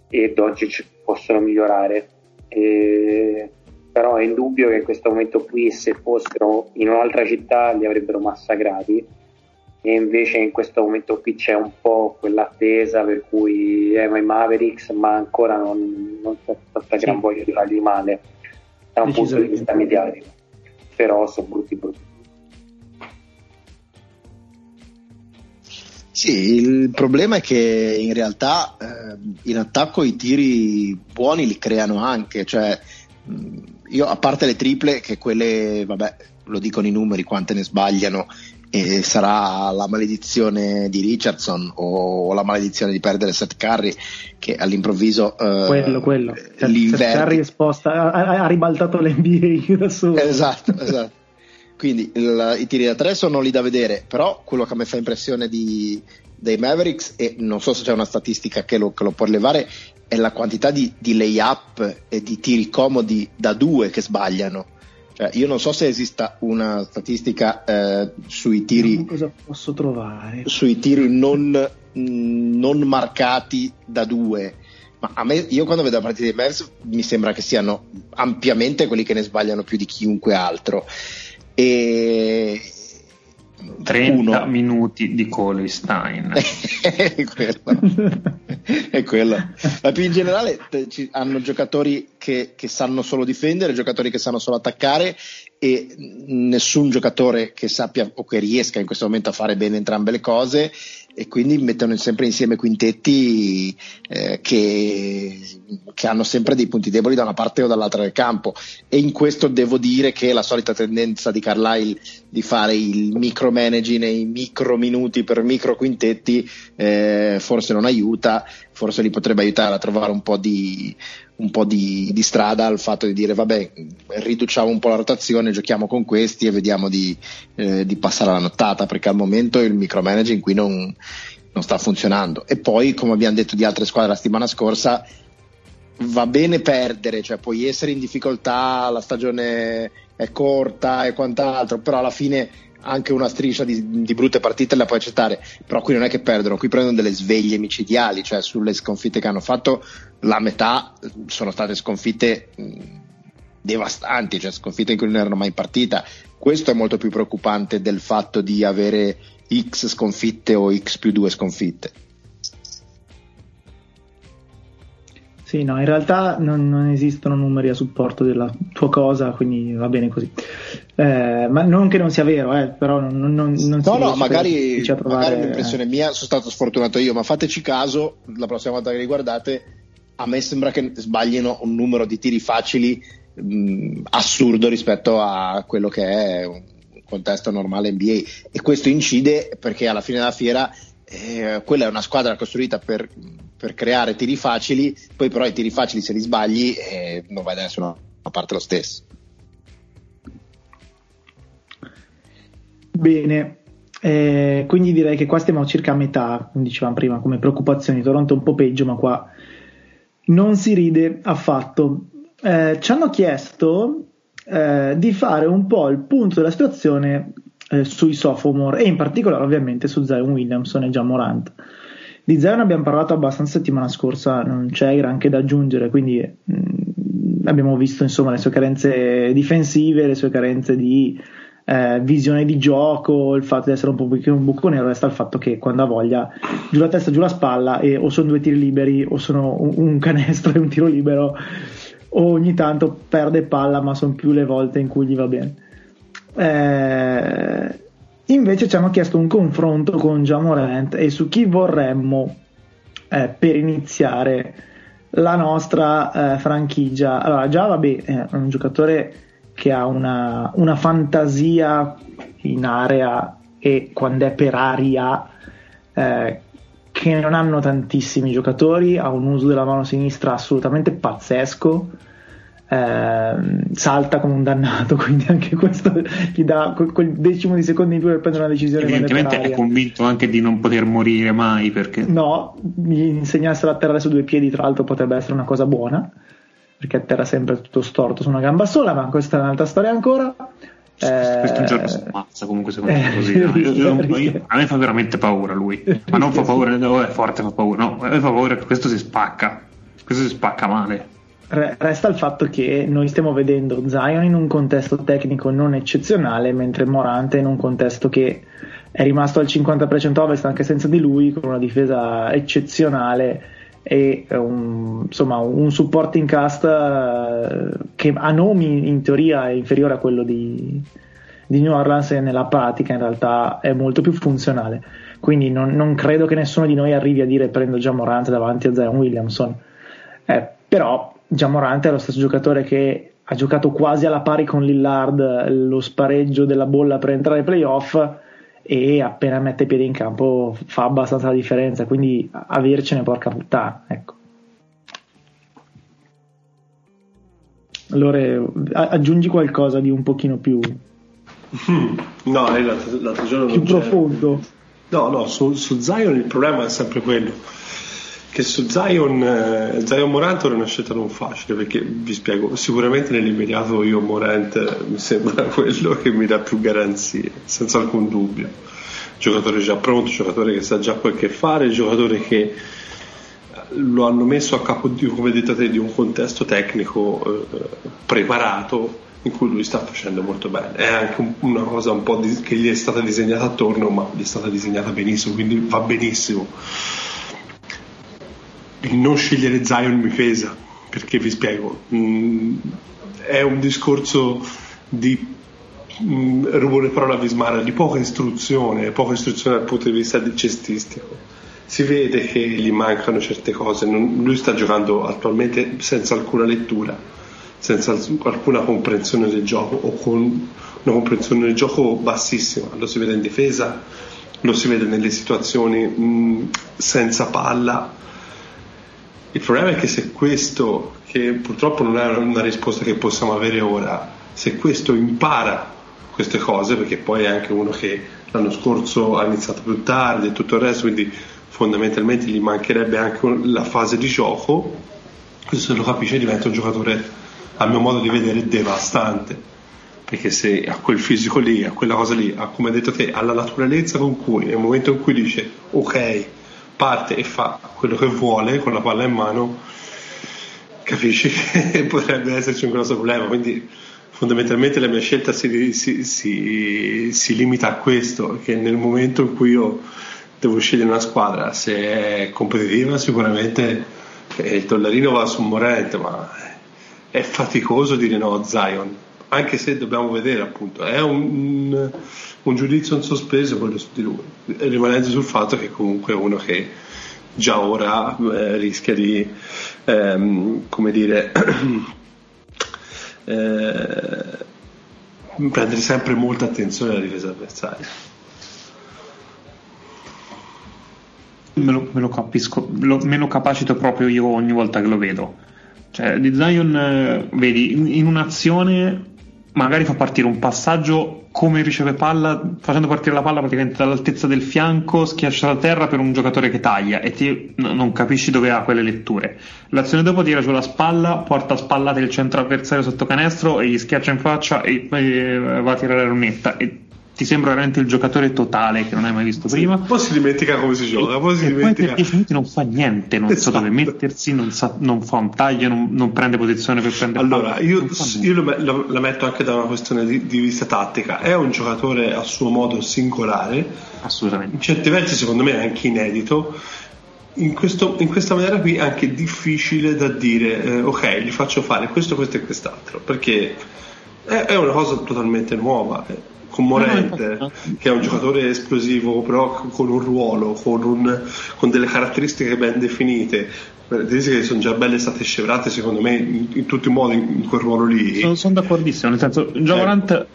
e Doncic possono migliorare. E, però è indubbio che in questo momento qui se fossero in un'altra città li avrebbero massacrati e invece in questo momento qui c'è un po' quell'attesa per cui eh, i Mavericks ma ancora non, non c'è stata sì. gran voglia di fargli male da un punto di vista mediatico. Però sono brutti brutti. Sì, il problema è che in realtà eh, in attacco i tiri buoni li creano anche, cioè io a parte le triple che quelle, vabbè, lo dicono i numeri quante ne sbagliano e sarà la maledizione di Richardson o la maledizione di perdere Seth Curry che all'improvviso eh, quello, quello. Seth Curry è sposta, ha, ha ribaltato l'NBA da solo esatto, esatto quindi il, i tiri da tre sono lì da vedere, però quello che a me fa impressione di, dei Mavericks, e non so se c'è una statistica che lo, che lo può rilevare, è la quantità di, di lay-up e di tiri comodi da due che sbagliano. Cioè, io non so se esista una statistica eh, sui tiri. Cosa posso trovare? Sui tiri non, non marcati da due. Ma a me, io quando vedo la partita dei Mavs mi sembra che siano ampiamente quelli che ne sbagliano più di chiunque altro e 30 uno. minuti di Coley Stein è quello. È quello. Ma più in generale ci, hanno giocatori che, che, sanno solo difendere giocatori che sanno solo attaccare e nessun giocatore che sappia o che riesca in questo momento a fare bene entrambe le cose e quindi mettono sempre insieme quintetti eh, che, che, hanno sempre dei punti deboli da una parte o dall'altra del campo. E in questo devo dire che la solita tendenza di Carlisle di fare il micromanaging e i micro minuti per micro quintetti eh, forse non aiuta, forse li potrebbe aiutare a trovare un po' di, un po' di, di, strada al fatto di dire vabbè riduciamo un po' la rotazione, giochiamo con questi e vediamo di, eh, di passare la nottata perché al momento il micromanaging qui non, non sta funzionando. E poi come abbiamo detto di altre squadre la settimana scorsa va bene perdere, cioè puoi essere in difficoltà, la stagione è corta e quant'altro, però alla fine anche una striscia di, di, brutte partite la puoi accettare, però qui non è che perdono, qui prendono delle sveglie micidiali, cioè sulle sconfitte che hanno fatto la metà sono state sconfitte mh, devastanti, cioè sconfitte in cui non erano mai in partita. Questo è molto più preoccupante del fatto di avere X sconfitte o X più 2 sconfitte. Sì, no, in realtà non, non, esistono numeri a supporto della tua cosa, quindi va bene così. Eh, ma non che non sia vero, eh, però non, non, non No, no, magari, trovare... magari l'impressione mia, sono stato sfortunato io, ma fateci caso, la prossima volta che li guardate, a me sembra che sbaglino un numero di tiri facili mh, assurdo rispetto a quello che è un contesto normale NBA e questo incide perché alla fine della fiera eh, quella è una squadra costruita per, per, creare tiri facili, poi però i tiri facili se li sbagli eh, non vai da nessuna parte lo stesso. Bene, eh, quindi direi che qua stiamo circa a metà, come dicevamo prima, come preoccupazioni. Toronto è un po' peggio, ma qua non si ride affatto. Eh, ci hanno chiesto eh, di fare un po' il punto della situazione eh, sui sophomore e in particolare ovviamente su Zion Williamson e Gian Morant. Di Zion abbiamo parlato abbastanza settimana scorsa, non c'è granché da aggiungere, quindi mh, mm, abbiamo visto insomma le sue carenze difensive, le sue carenze di eh, visione di gioco, il fatto di essere un po' un buco nero, resta il fatto che quando ha voglia giù la testa, giù la spalla e o sono due tiri liberi o sono un, un canestro e un tiro libero o ogni tanto perde palla ma sono più le volte in cui gli va bene. Eh, invece ci hanno chiesto un confronto con Jamorant e su chi vorremmo eh, per iniziare la nostra eh, franchigia. Allora, già vabbè, è un giocatore che ha una, una fantasia in area e quando è per aria eh, che non hanno tantissimi giocatori, ha un uso della mano sinistra assolutamente pazzesco eh, salta come un dannato, quindi anche questo gli dà quel, decimo di secondo in più per prendere una decisione. Evidentemente è convinto anche di non poter morire mai perché... No, gli insegnassero a atterrare su due piedi, tra l'altro potrebbe essere una cosa buona, perché atterra sempre tutto storto su una gamba sola, ma questa è un'altra storia ancora. Questo un giorno si ammazza comunque secondo me così. Eh, io, io, a me fa veramente paura lui, ma non fa paura, no, è forte, fa paura, no, a me fa paura che questo si spacca, questo si spacca male resta il fatto che noi stiamo vedendo Zion in un contesto tecnico non eccezionale, mentre Morante in un contesto che è rimasto al 50% ovest anche senza di lui, con una difesa eccezionale e un, insomma un supporting cast uh, che a nomi in teoria è inferiore a quello di, di, New Orleans e nella pratica in realtà è molto più funzionale. Quindi non, non credo che nessuno di noi arrivi a dire prendo già Morante davanti a Zion Williamson. Eh, però Giamorante è lo stesso giocatore che ha giocato quasi alla pari con Lillard lo spareggio della bolla per entrare ai playoff e appena mette piede in campo fa abbastanza la differenza quindi avercene porca puttana ecco. Allora aggiungi qualcosa di un pochino più no l'altro, l'altro giorno più profondo. No no su, su Zion il problema è sempre quello che su Zion, eh, Zion Morant è una scelta non facile perché vi spiego, sicuramente nell'immediato io Morant mi sembra quello che mi dà più garanzie, senza alcun dubbio. Giocatore già pronto, giocatore che sa già quel che fare, giocatore che lo hanno messo a capo di, come detto di un contesto tecnico eh, preparato in cui lui sta facendo molto bene. È anche un, una cosa un po' di, che gli è stata disegnata attorno, ma gli è stata disegnata benissimo, quindi va benissimo il non scegliere Zion mi pesa, perché vi spiego, mm, è un discorso di mm, rubo le parole a Vismara, di poca istruzione, poca istruzione dal punto di vista cestistico. Si vede che gli mancano certe cose, non, lui sta giocando attualmente senza alcuna lettura, senza alcuna comprensione del gioco o con una comprensione del gioco bassissima, lo si vede in difesa, lo si vede nelle situazioni mh, mm, senza palla, il problema è che se questo, che purtroppo non è una risposta che possiamo avere ora, se questo impara queste cose, perché poi è anche uno che l'anno scorso ha iniziato più tardi e tutto il resto, quindi fondamentalmente gli mancherebbe anche la fase di gioco, questo se lo capisce diventa un giocatore, a mio modo di vedere, devastante. Perché se a quel fisico lì, a quella cosa lì, a, come detto te, alla naturalezza con cui, nel momento in cui dice ok, parte e fa quello che vuole con la palla in mano, capisci che potrebbe esserci un grosso problema. Quindi fondamentalmente la mia scelta si, si, si, si limita a questo, che nel momento in cui io devo scegliere una squadra, se è competitiva sicuramente il dollarino va su Morente, ma è faticoso dire no a Zion, anche se dobbiamo vedere appunto, è un un giudizio in sospeso quello su di lui, rimanendo sul fatto che comunque è uno che già ora eh, rischia di, ehm, come dire, eh, prendere sempre molta attenzione alla difesa avversaria. Me lo, me lo capisco, lo, me lo capacito proprio io ogni volta che lo vedo. Cioè, di Zion, eh, vedi, in, in un'azione magari fa partire un passaggio come riceve palla, facendo partire la palla praticamente dall'altezza del fianco, schiaccia la terra per un giocatore che taglia e ti, no, non capisci dove ha quelle letture. L'azione dopo tira sulla spalla, porta a spallate il centro avversario sotto canestro e gli schiaccia in faccia e, e va a tirare la lunetta. E ti sembra veramente il giocatore totale che non hai mai visto prima. Poi si dimentica come si gioca, poi si e dimentica. Poi per 10 minuti non fa niente, non esatto. sa dove mettersi, non, sa, non, fa un taglio, non, non prende posizione per prendere Allora, palla, io, io lo, lo, la metto anche da una questione di, di, vista tattica. È un giocatore a suo modo singolare. Assolutamente. In certi versi, secondo me, è anche inedito. In, questo, in, questa maniera qui è anche difficile da dire eh, ok gli faccio fare questo, questo e quest'altro perché è, è una cosa totalmente nuova con Morente, che è un giocatore esplosivo, però con un ruolo, con, un, con delle caratteristiche ben definite, caratteristiche che sono già belle state scevrate secondo me in, in tutti i modi in quel ruolo lì. Sono, sono d'accordissimo, nel senso, Giamorant eh.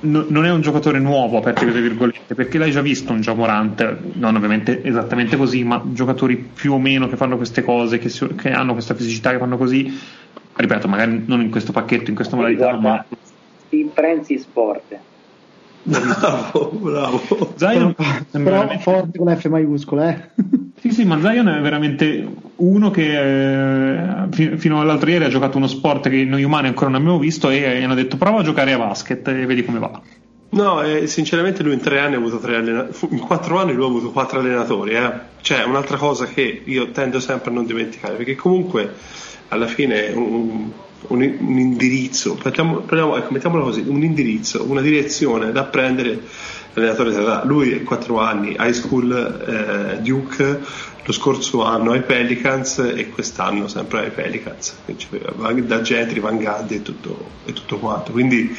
no, non è un giocatore nuovo, aperte le virgolette, perché l'hai già visto un Giamorant, non ovviamente esattamente così, ma giocatori più o meno che fanno queste cose, che, si, che hanno questa fisicità, che fanno così, ripeto, magari non in questo pacchetto, in questa modalità, ma... Steve Francis Sport Bravo, bravo. Zion però forte con F maiuscola, eh. sì, sì, ma Zion è veramente uno che eh, fino all'altro ieri ha giocato uno sport che noi umani ancora non abbiamo visto e gli hanno detto prova a giocare a basket e vedi come va. No, eh, sinceramente lui in tre anni ha avuto tre allenatori, in quattro anni lui ha avuto quattro allenatori, eh. cioè un'altra cosa che io tendo sempre a non dimenticare, perché comunque alla fine un, un, un indirizzo, parliamo, parliamo, ecco, mettiamolo così, un indirizzo, una direzione da prendere l'allenatore sarà lui ha 4 anni, high school eh, Duke, lo scorso anno ai Pelicans e quest'anno sempre ai Pelicans, da Gentry, Van Gaddi e tutto, e tutto quanto. Quindi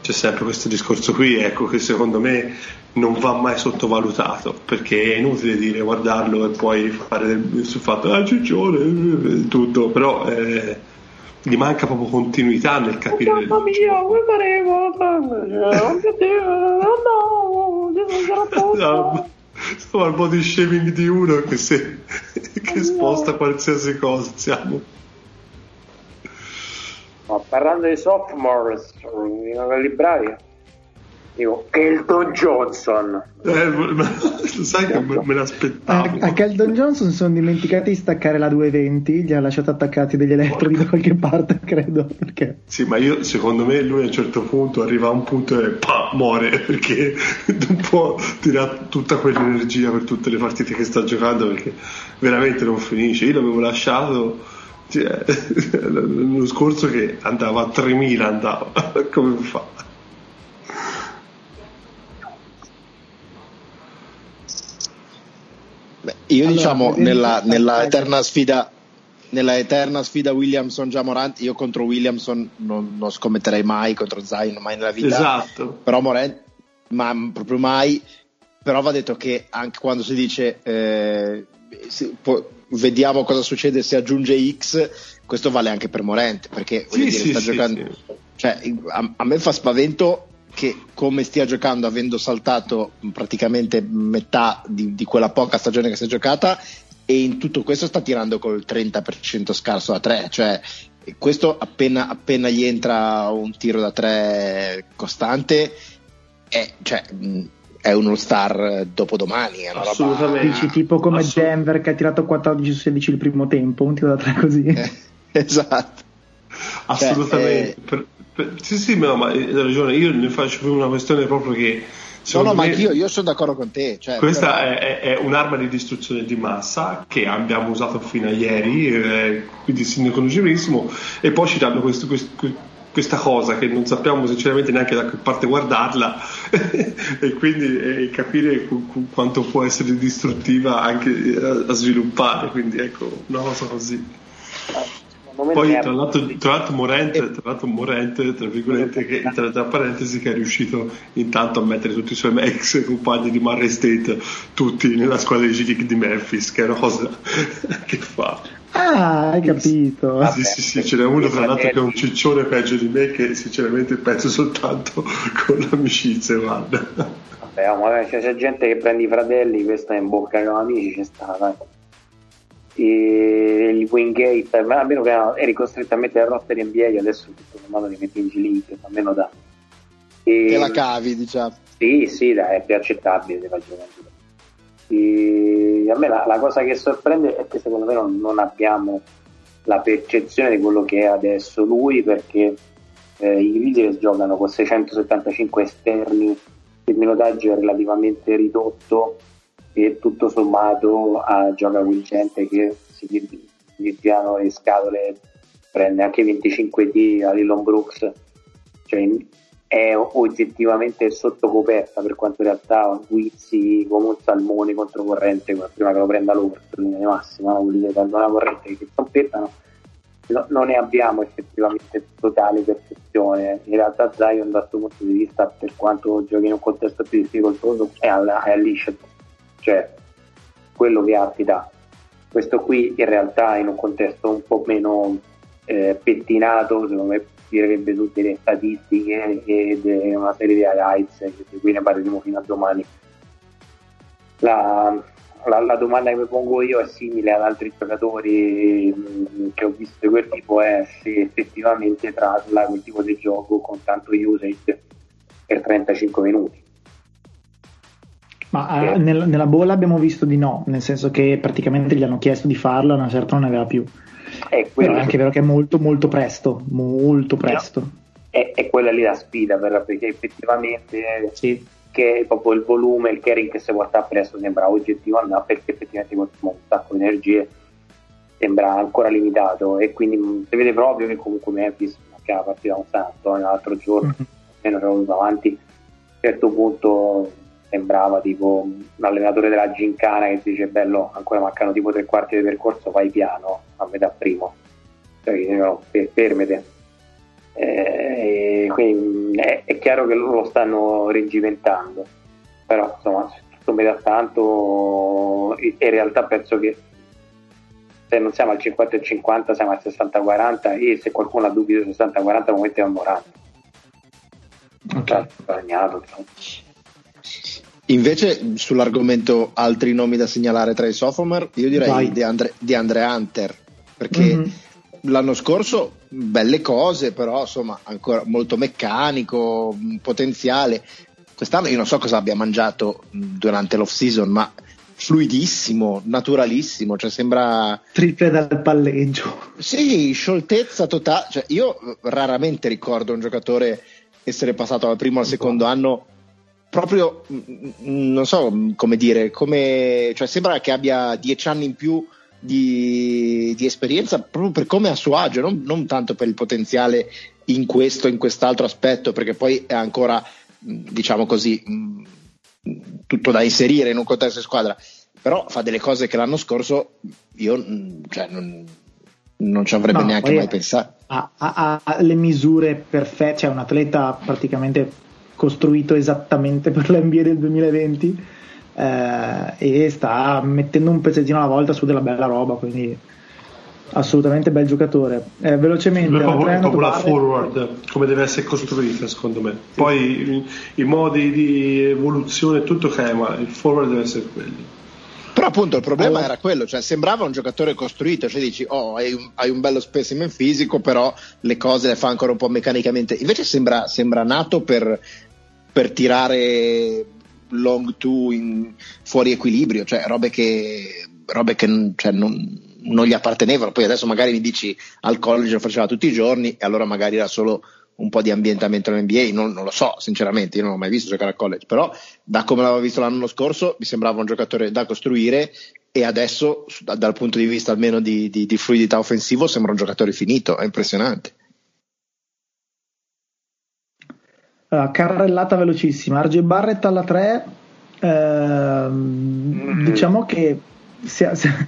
c'è sempre questo discorso qui, ecco, che secondo me non va mai sottovalutato perché è inutile dire guardarlo e poi fare sul fatto ah ciccione tutto però eh, gli manca proprio continuità nel capire. Mamma mia, come faremo? Oh mio Dio, no, Stavo al body shaming di uno che, se, che sposta qualsiasi cosa. Siamo. Ma parlando di sophomores, in libraria. Io, Keldon Johnson. Eh, ma, sai che me, me l'aspettavo. A, a Keldon Johnson sono dimenticati di staccare la 220, gli ha lasciato attaccati degli elettrodi da qualche parte, credo. Perché? Sì, ma io, secondo me, lui a un certo punto arriva a un punto e pa, muore perché non può tirare tutta quell'energia per tutte le partite che sta giocando perché veramente non finisce. Io l'avevo lasciato cioè, l'anno scorso che andava a 3000 andava come fa Io allora, diciamo nella, nella, eterna sfida, nella eterna sfida Williamson Jamorant, io contro Williamson non, non, scommetterei mai contro Zayn, mai nella vita. Esatto. Però Morant, ma proprio mai. Però va detto che anche quando si dice eh, si, può, vediamo cosa succede se aggiunge X, questo vale anche per Morant, perché sì, dire, sì, sta sì, giocando. Cioè, a, a me fa spavento che come stia giocando avendo saltato praticamente metà di, di, quella poca stagione che si è giocata e in tutto questo sta tirando col 30% scarso a 3 cioè questo appena, appena gli entra un tiro da 3 costante è, cioè, è uno star dopodomani è assolutamente roba... dici tipo come Assolut- Denver che ha tirato 14 su 16 il primo tempo un tiro da 3 così. Eh, esatto. Assolutamente. Cioè, per sì, sì, no, ma hai ragione, io ne faccio una questione proprio che... No, no, ma anch'io, io sono d'accordo con te. Cioè, questa però... è, è, un'arma di distruzione di massa che abbiamo usato fino a ieri, eh, quindi se ne conosce benissimo, e poi ci danno questo, questo, questa cosa che non sappiamo sinceramente neanche da che parte guardarla e quindi eh, capire cu- cu- quanto può essere distruttiva anche a, a sviluppare, quindi ecco, una cosa così. Poi tra l'altro, tra l'altro, Morente, tra l'altro Morente, tra virgolette, che, tra, tra, parentesi, che è riuscito intanto a mettere tutti i suoi ex compagni di Murray State, tutti nella squadra di G-League di Memphis, che è una cosa che fa. Ah, hai capito. Sì, sì, sì, ce n'è uno tra l'altro che è un ciccione peggio di me che sinceramente penso soltanto con l'amicizia, guarda. Vabbè, c'è, c'è gente che prende i fratelli, questa è in bocca ai amici, c'è sta, dai il Wingate, a meno che eri costretto a mettere il roster NBA, adesso tutto sommato li metti in G-League, almeno da. e, te la cavi, diciamo. Sì, sì, dai, è più accettabile e a me la, la, cosa che sorprende è che secondo me non, non, abbiamo la percezione di quello che è adesso lui perché eh, i Grizzlies giocano con 675 esterni il minutaggio è relativamente ridotto e tutto sommato ah, gioca con gente che si gli tirano le scatole prende anche 25 D a Lillon Brooks. Cioè è oggettivamente sotto coperta per quanto in realtà Guizzi come un salmone controcorrente prima che lo prenda l'Overt in linea massima che prendono la corrente che trompettano no, non ne abbiamo effettivamente totale percezione. In realtà Zion dal suo punto di vista per quanto giochi in un contesto più difficoltoso è, alla, è all'Ishet cioè quello che dà questo qui in realtà in un contesto un po' meno eh, pettinato secondo me tirerebbe tutte le statistiche e una serie di highlights di cui ne parleremo fino a domani. La, la, la, domanda che mi pongo io è simile ad altri giocatori mh, che ho visto di quel tipo è se effettivamente trasla quel tipo di gioco con tanto usage per 35 minuti ma eh, nel, nella bolla abbiamo visto di no, nel senso che praticamente gli hanno chiesto di farlo e una certa non ne aveva più. È, Però è anche vero che è molto molto presto, molto presto. È, è quella lì la sfida, però, perché effettivamente sì. che proprio il volume, il carrying che si porta appresso sembra oggettivo andare perché effettivamente consuma un sacco di energie, sembra ancora limitato e quindi si vede proprio che comunque Memphis, che la partita un San Antonio l'altro giorno, mm-hmm. era venuto avanti, a un certo punto sembrava tipo un allenatore della gincana che dice bello ancora mancano tipo tre quarti di percorso fai piano a metà primo. Cioè, fermete. Eh, quindi è, è, chiaro che loro lo stanno regimentando però insomma tutto metà tanto in realtà penso che se non siamo al 50 e 50 siamo al 60-40 e se qualcuno ha dubbi del 60-40 al momento è a Morante okay. bagnato Invece sull'argomento altri nomi da segnalare tra i sophomore, io direi di Andre, di Andre, Hunter, perché mm-hmm. l'anno scorso belle cose, però insomma ancora molto meccanico, potenziale. Quest'anno io non so cosa abbia mangiato durante l'off season, ma fluidissimo, naturalissimo, cioè sembra... Triple dal palleggio. Sì, scioltezza totale. Cioè, io raramente ricordo un giocatore essere passato dal primo al secondo anno proprio non so come dire, come, cioè sembra che abbia dieci anni in più di, di esperienza proprio per come è a suo agio, non, non, tanto per il potenziale in questo in quest'altro aspetto, perché poi è ancora, diciamo così, tutto da inserire in un contesto di squadra, però fa delle cose che l'anno scorso io cioè, non, non ci avrebbe no, neanche mai pensato. Ha, ha, ha, le misure perfette, cioè un atleta praticamente costruito esattamente per l'NBA del 2020 eh, e sta mettendo un pezzettino alla volta su della bella roba, quindi assolutamente bel giocatore. Eh, velocemente, la proprio, proprio la forward come deve essere costruita secondo me. Poi i, i modi di evoluzione tutto che è, ma il forward deve essere quello. Però appunto il problema allora. era quello, cioè sembrava un giocatore costruito, cioè dici oh hai un, hai un, bello specimen fisico però le cose le fa ancora un po' meccanicamente, invece sembra, sembra nato per, per tirare long two in fuori equilibrio, cioè robe che, robe che cioè, non, non, gli appartenevano. Poi adesso magari mi dici al college lo faceva tutti i giorni e allora magari era solo un po' di ambientamento nell'NBA, non, non lo so sinceramente, io non l'ho mai visto giocare al college, però da come l'avevo visto l'anno scorso mi sembrava un giocatore da costruire e adesso dal punto di vista almeno di, di, di fluidità offensivo sembra un giocatore finito, è impressionante. Uh, carrellata velocissima, RJ Barrett alla 3, ehm, mm-hmm. diciamo che sia, sia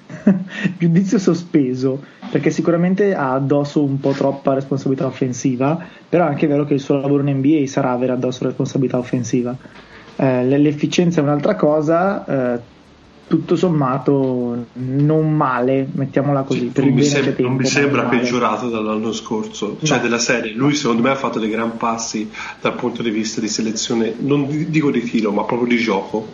giudizio sospeso perché sicuramente ha addosso un po' troppa responsabilità offensiva, però è anche vero che il suo lavoro in NBA sarà avere addosso responsabilità offensiva. Eh, l'efficienza è un'altra cosa, eh, tutto sommato non male, mettiamola così. Sì, non, mi sem- non, mi sembra peggiorato dall'anno scorso, cioè no. della serie. Lui secondo me ha fatto dei gran passi dal punto di vista di selezione, non dico di tiro, ma proprio di gioco.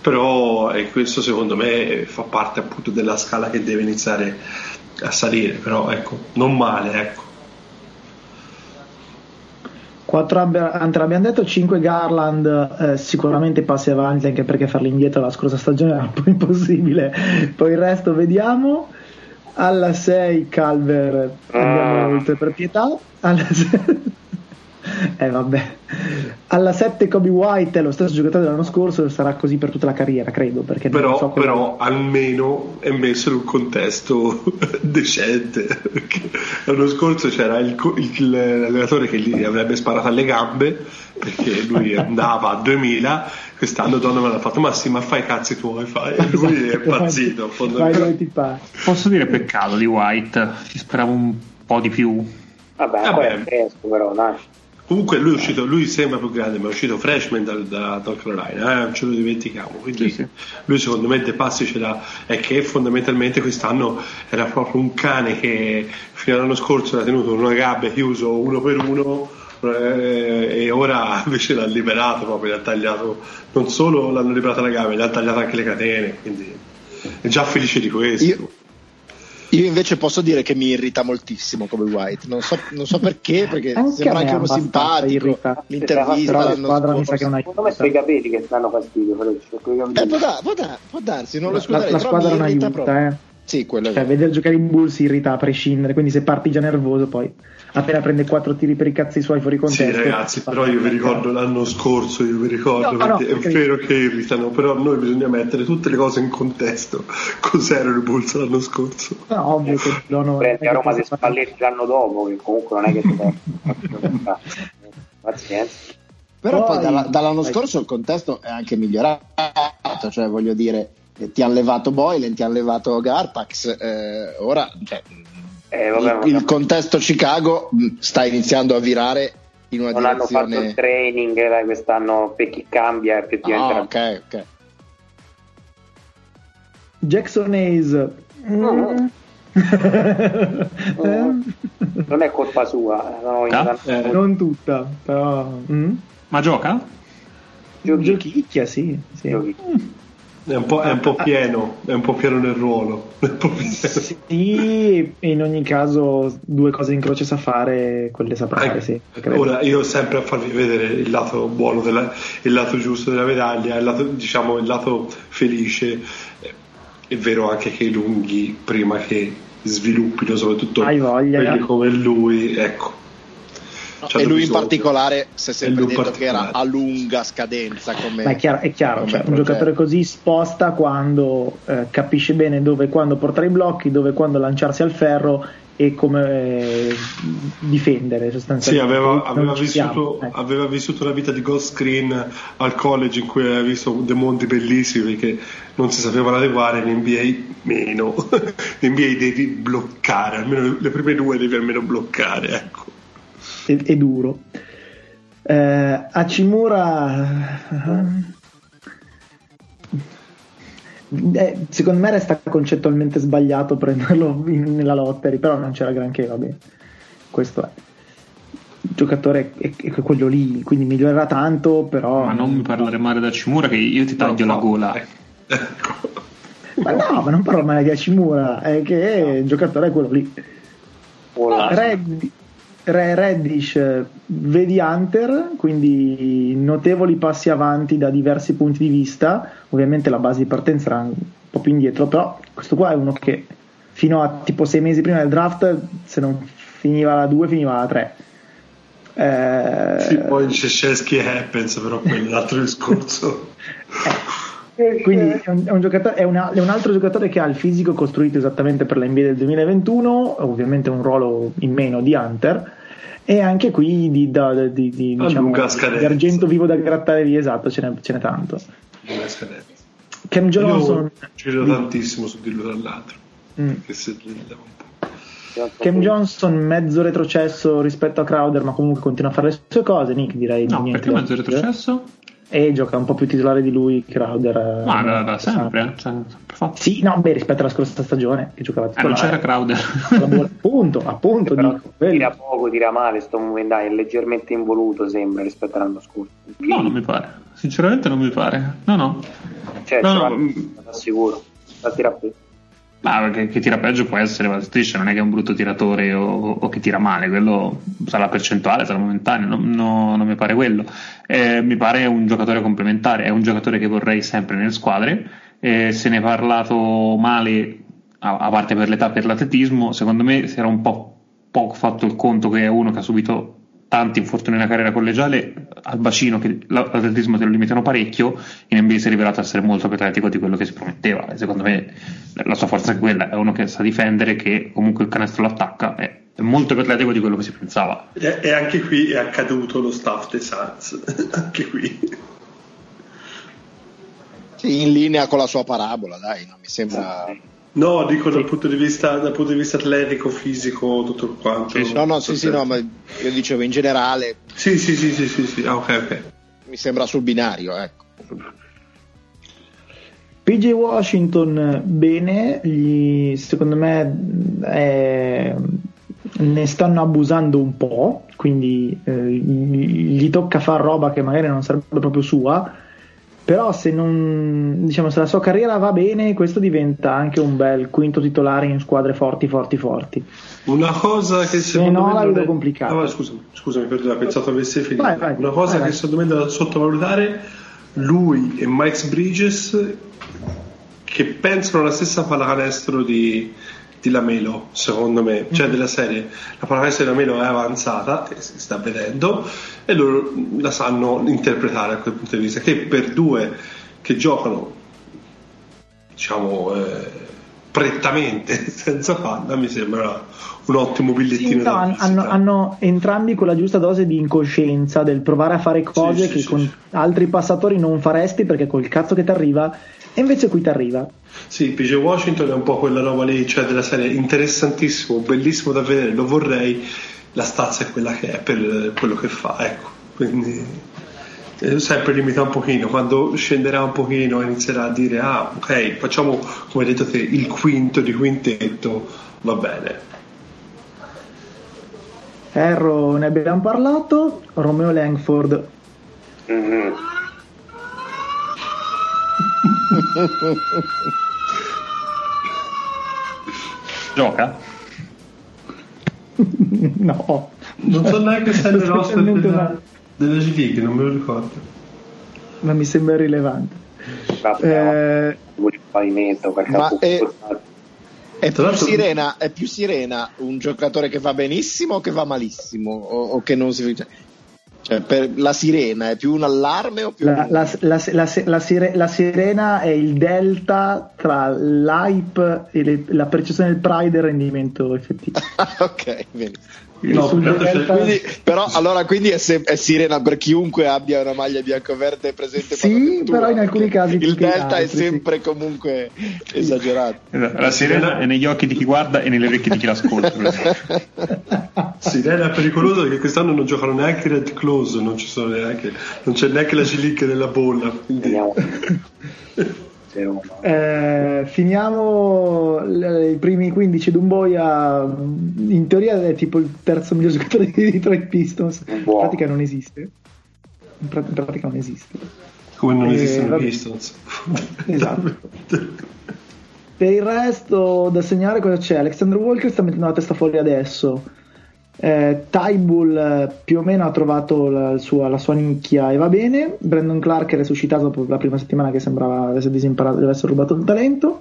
Però eh, questo secondo me fa parte appunto della scala che deve iniziare a salire, però ecco, non male, ecco. 4 Hunter abbiamo detto, 5 Garland eh, sicuramente passi avanti anche perché farli indietro la scorsa stagione era un po' impossibile, poi il resto vediamo. Alla 6 Calver andiamo Ah. oltre per pietà. Alla 6... eh vabbè. Alla 7 Kobe White è lo stesso giocatore dell'anno scorso, sarà così per tutta la carriera, credo. Perché non Però, so però almeno è messo in un contesto decente. L'anno scorso c'era il, il- l'allenatore che gli avrebbe sparato alle gambe perché lui andava a 2000. Quest'anno Donovan ha fatto: Ma sì, ma fai i cazzi tuoi, fai. E lui è Esatto. impazzito. Posso dire peccato di White, ci speravo un po' di più. Vabbè, Vabbè. ancora è fresco però, dai. Comunque lui è uscito, lui sembra più grande, ma è uscito freshman dal, da North Carolina, eh, non ce lo dimentichiamo. Quindi Sì, sì. lui secondo me De Passi ce l'ha, è che fondamentalmente quest'anno era proprio un cane che fino all'anno scorso era tenuto in una gabbia chiuso uno per uno eh, e ora invece l'ha liberato proprio, gli ha tagliato, non solo l'hanno liberato la gabbia, gli ha tagliato anche le catene, quindi è già felice di questo. Io, io invece posso dire che mi irrita moltissimo come White, non so, non so perché, perché Anche sembra anche uno simpatico. irrita. L'intervista Però la l'anno squadra mi sa che non ha Secondo me sono i capelli che danno fastidio, capelli. Eh, può, da- può da- può darsi, non lo La, scuserei, la però squadra non aiuta, proprio. eh. Sì, quello Cioè, vedere giocare in Bulls irrita a prescindere, quindi se parti già nervoso, poi appena prende quattro tiri per i cazzi suoi fuori Sì contesto. ragazzi, ti fa- però io vi ricordo l'anno scorso, io vi ricordo No, no, è vero che irritano, però noi bisogna mettere tutte le cose in contesto. Cos'erano i Bulls l'anno scorso? No, ovvio che no, no, Prendi a Roma se Spalletti l'anno dopo, che comunque non è che. Pazienza. Però poi Poi- dalla- dall'anno Vai. scorso il contesto è anche migliorato, cioè voglio dire, ti hanno levato Boylen, ti hanno levato Garpax, eh, ora cioè, Eh, vabbè, il, il contesto Chicago mh, sta iniziando a virare in una non hanno fatto il direzione... training eh, quest'anno per chi cambia effettivamente. Ah, ok, ok. Jackson Hayes. Mm. Non è colpa sua, eh, no, Ah, eh. non tutta, però. mm. Ma gioca? Giochi- Giochicchia, sì. sì. giochi. È un, po', è un po' pieno, è un po' pieno nel ruolo. Pieno. Sì, in ogni caso due cose in croce sa fare, quelle saprà fare, sì. credo. Ora io sempre a farvi vedere il lato buono, della- il lato giusto della medaglia, il lato, diciamo il lato felice. È vero anche che i lunghi, prima che sviluppino, soprattutto Hai voglia. quelli come lui, ecco. C'hanno e lui in particolare si è sempre detto che era a lunga scadenza come, Ma è chiaro, è chiaro cioè, un giocatore così sposta quando eh, capisce bene dove e quando portare i blocchi, dove e quando lanciarsi al ferro e come eh, difendere Sì, sostanzialmente. aveva, Non aveva siamo, vissuto, ecco. aveva vissuto una vita di ghost screen al college in cui aveva visto dei mondi bellissimi che non si sapevano adeguare, in NBA meno. in NBA devi bloccare, almeno le prime due devi almeno bloccare, ecco. È, è duro. Eh, Hachimura eh, secondo me resta concettualmente sbagliato prenderlo in- nella lottery, però non c'era granché, va bene. Questo è. Il giocatore è, è quello lì, quindi migliorerà tanto, però... Ma non mi parlare male da Cimura che io ti taglio la gola. Ecco. Ma no, ma non parlo mai di Hachimura, è che il giocatore è quello lì. Ora- Red- Re- Reddish eh, vedi Hunter, quindi notevoli passi avanti da diversi punti di vista. Ovviamente la base di partenza era un po' più indietro, però questo qua è uno che fino a tipo sei mesi prima del draft, se non finiva la 2, finiva la 3. Eh, Sì, poi e Happens, però quello è l'altro discorso. Quindi è un, è un giocatore- è una- è un altro giocatore che ha il fisico costruito esattamente per la NBA del 2021, ovviamente un ruolo in meno di Hunter. E anche qui di, da- di- di- A diciamo, di argento vivo da grattare via, esatto, ce n'è, ce n'è tanto. Scadenza. Cam Johnson, ci credo tantissimo su di lui tra l'altro. Mm. Che se. Cam Johnson mezzo retrocesso rispetto a Crowder, ma comunque continua a fare le sue cose. Nick direi No, niente. perché mezzo retrocesso? E gioca un po' più titolare di lui, Crowder. eh, Ma da, da sempre, cioè, sempre. Sì, no, beh, rispetto alla scorsa stagione che giocava Eh, non titolare. c'era Crowder. Appunto, appunto, Però dico, tira poco, tira male, sto momentaneo, è leggermente involuto sembra rispetto all'anno scorso. No, non mi pare. Sinceramente non mi pare. No, no. Cioè, No, ce no, assicuro. La tira più. Ma che, che tira peggio può essere, ma striscia non è che è un brutto tiratore o, o che tira male, quello sarà percentuale, sarà momentaneo, non, no, non mi pare quello. Eh, mi pare un giocatore complementare, è un giocatore che vorrei sempre nelle squadre. Eh, se ne è parlato male, a, a parte per l'età per l'atletismo, secondo me si era un po' poco fatto il conto che è uno che ha subito tanti infortuni nella carriera collegiale al bacino che l'atletismo te lo limitano parecchio in NBA si è rivelato essere molto più atletico di quello che si prometteva e secondo me la sua forza è quella è uno che sa difendere che comunque il canestro lo attacca è, è molto più atletico di quello che si pensava. E, e anche qui è accaduto lo staff dei Suns anche qui. Sì, in linea con la sua parabola dai non mi sembra No, dico dal punto di vista, dal punto di vista atletico, fisico, tutto quanto. no, no, sì, sì, no, ma io dicevo in generale. Sì, sì, sì, sì, sì, sì. Ah, ok, ok. Mi sembra sul binario, ecco. PJ Washington bene, gli, secondo me è, ne stanno abusando un po', quindi eh, gli tocca fare roba che magari non sarebbe proprio sua però se, non, diciamo, se la sua carriera va bene questo diventa anche un bel quinto titolare in squadre forti forti forti. Una cosa che se no la vedo è... complicata. Ah, scusami, scusami perdona, pensavo avessi finito. vai, vai, una cosa vai, che secondo me da sottovalutare lui e Mike Bridges che pensano alla stessa pallacanestro di, di Lamelo, secondo me, cioè mm-hmm. della serie. La pallacanestro di Lamelo è avanzata, si sta vedendo, e loro la sanno interpretare a quel punto di vista. Che per due che giocano, diciamo, eh, prettamente senza palla, mi sembra un ottimo bigliettino. Sì, no, hanno, hanno, entrambi quella giusta dose di incoscienza del provare a fare cose sì, che sì, con altri passatori non faresti perché col cazzo che ti arriva e invece qui ti arriva. Sì, PJ Washington è un po' quella roba lì, cioè della serie interessantissimo, bellissimo da vedere, lo vorrei, la stazza è quella che è per quello che fa, ecco, quindi eh, sempre limita un pochino, quando scenderà un pochino inizierà a dire ah ok, facciamo come hai detto te il quinto di quintetto, va bene. Erro ne abbiamo parlato, Romeo Langford. Mm-hmm Gioca? no. Non so neanche se è nel roster della, della G League, non me lo ricordo. Ma mi sembra irrilevante. eh, pavimento ma è, è, più sirena, è più sirena un giocatore che va benissimo o che va malissimo o, o che non si cioè, per la sirena è più un allarme o più la, la, la, la, sire, sirena è il delta tra l'hype e le, la percezione del pride e il rendimento effettivo. ok, bene. No, delta... quindi, però allora quindi è, se, è, sirena per chiunque abbia una maglia bianco-verde presente sì però in alcuni casi il delta altri, è sempre sì. comunque esagerato la sirena è negli occhi di chi guarda e nelle orecchie di chi l'ascolta sirena è pericolosa perché quest'anno non giocano neanche Red Close non, neanche, non c'è neanche la G-League nella bolla quindi... Eh, finiamo i primi 15 Dumboia in teoria è tipo il terzo miglior giocatore di Detroit Pistons. In pratica non esiste. In, pra- in pratica non esiste. Come non eh, esistono i Pistons. Esatto. Per il resto da segnare cosa c'è? Alexander Walker sta mettendo la testa fuori adesso eh, Tybull eh, più o meno ha trovato la sua, la sua, nicchia e va bene. Brandon Clark è resuscitato dopo la prima settimana che sembrava avesse disimparato di essere rubato il talento.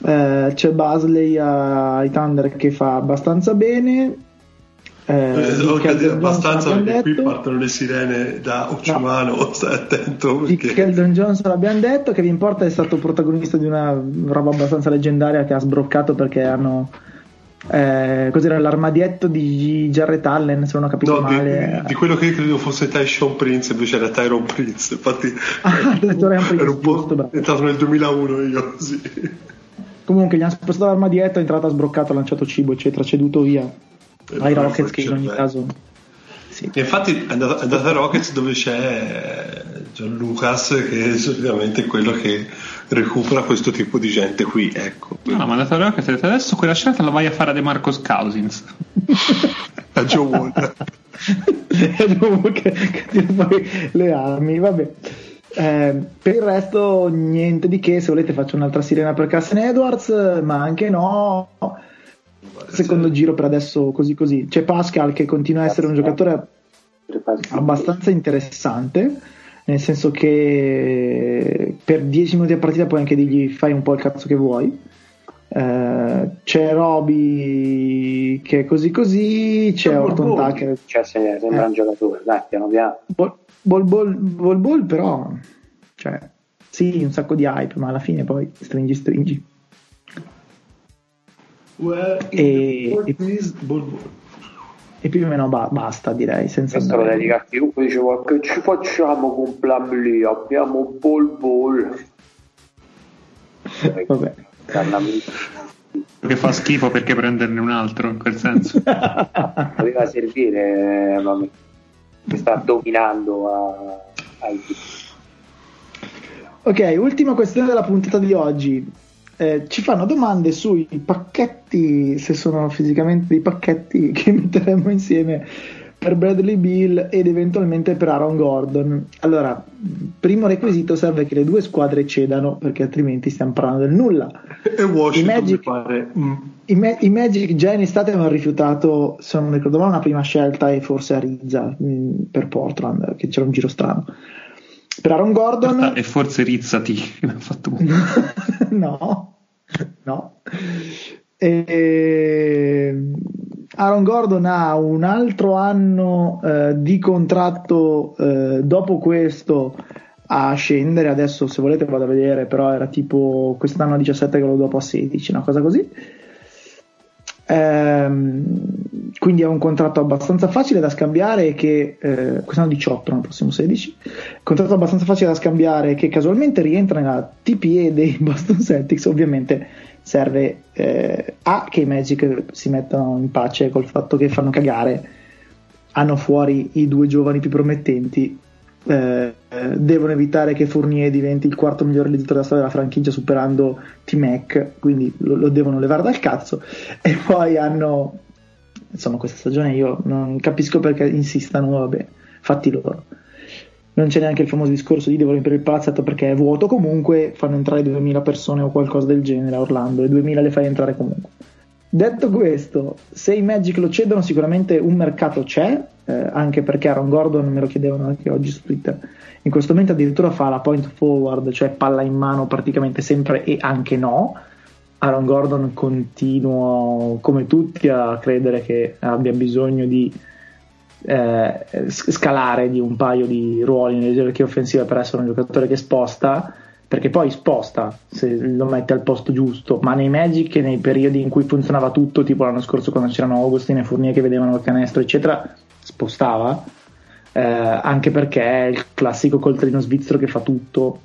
Eh, c'è Basley ai Thunder che fa abbastanza bene. Eh, dire abbastanza perché detto. qui partono le sirene da Occiumano, no. stai attento. Perché... Keldon Johnson l'abbiamo detto, Kevin Porter è stato protagonista di una roba abbastanza leggendaria che ha sbroccato perché hanno eh, cos'era l'armadietto di Jarrett Allen se non ho capito no, male di, di, quello che credo fosse Tyshon Prince invece era Tyron Prince infatti ah, ero, ero un po' giusto, entrato nel 2001 io sì. comunque gli hanno spostato l'armadietto è entrato ha sbroccato ha lanciato cibo eccetera ceduto via e ai Rockets che in ogni caso sì. infatti è andato a Rockets dove c'è John Lucas che è solitamente quello che recupera questo tipo di gente qui. Ecco. No, ma andate a Rocket adesso quella scelta la vai a fare a De Marcos Cousins. a Joe Wall. che, che tira fuori le armi, vabbè. Eh, per il resto niente di che, se volete faccio un'altra sirena per Cassen Edwards, ma anche no. secondo giro per adesso così così. C'è Pascal che continua a essere un giocatore abbastanza interessante, nel senso che per 10 minuti a partita puoi anche dirgli fai un po' il cazzo che vuoi. Uh, c'è Roby che è così così, c'è Bol Orton Bol. Tucker. Cioè, se- sembra Eh. un giocatore, dai, piano piano. Bol Bol, Bol, Bol, Bol, però, cioè, sì, un sacco di hype, ma alla fine poi stringi, stringi. Where E- Bol Bol? E più o meno ba- basta, direi, senza Questo lo dedica a chiunque diceva che ci facciamo con Plumlee, abbiamo Bol Bol. Vabbè. Che fa schifo perché prenderne un altro, in quel senso. Doveva servire, eh, ma che sta dominando a, ai Ok, ultima questione della puntata di oggi. Eh, ci fanno domande sui pacchetti, se sono fisicamente dei pacchetti che metteremo insieme per Bradley Bill ed eventualmente per Aaron Gordon. Allora, primo requisito serve che le due squadre cedano, perché altrimenti stiamo parlando del nulla. E Washington I Magic- pare. mm, I, Ma- i Magic già in estate avevano rifiutato, se non ricordo male, una prima scelta e forse a Rizza mh, per Portland, che c'era un giro strano. Per Aaron Gordon... E forse Rizzati che mi ha fatto no, no. E... Aaron Gordon ha un altro anno eh, di contratto eh, dopo questo a scendere. Adesso, se volete, vado a vedere, però era tipo quest'anno a 17 e quello dopo a 16, una cosa così. Ehm, quindi è un contratto abbastanza facile da scambiare che eh, quest'anno 18, l'anno prossimo 16 contratto abbastanza facile da scambiare che casualmente rientra nella TPE dei Boston Celtics ovviamente serve eh, a che i Magic si mettano in pace col fatto che fanno cagare hanno fuori i due giovani più promettenti eh, devono evitare che Fournier diventi il quarto miglior realizzatore della storia della franchigia superando T-Mac quindi lo, lo devono levare dal cazzo. E poi hanno insomma questa stagione io non capisco perché insistano vabbè fatti loro. Non c'è neanche il famoso discorso di devo riempire il palazzetto perché è vuoto comunque fanno entrare 2000 persone o qualcosa del genere a Orlando e 2000 le fai entrare comunque. Detto questo se i Magic lo cedono sicuramente un mercato c'è eh, anche perché Aaron Gordon me lo chiedevano anche oggi su Twitter. In questo momento addirittura fa la point forward cioè palla in mano praticamente sempre e anche no. Aaron Gordon continuo come tutti a credere che abbia bisogno di eh, scalare di un paio di ruoli nelle gerarchie offensive per essere un giocatore che sposta perché poi sposta se lo mette al posto giusto ma nei Magic e nei periodi in cui funzionava tutto tipo l'anno scorso quando c'erano Augustin e Fournier che vedevano il canestro eccetera spostava eh, anche perché è il classico coltellino svizzero che fa tutto.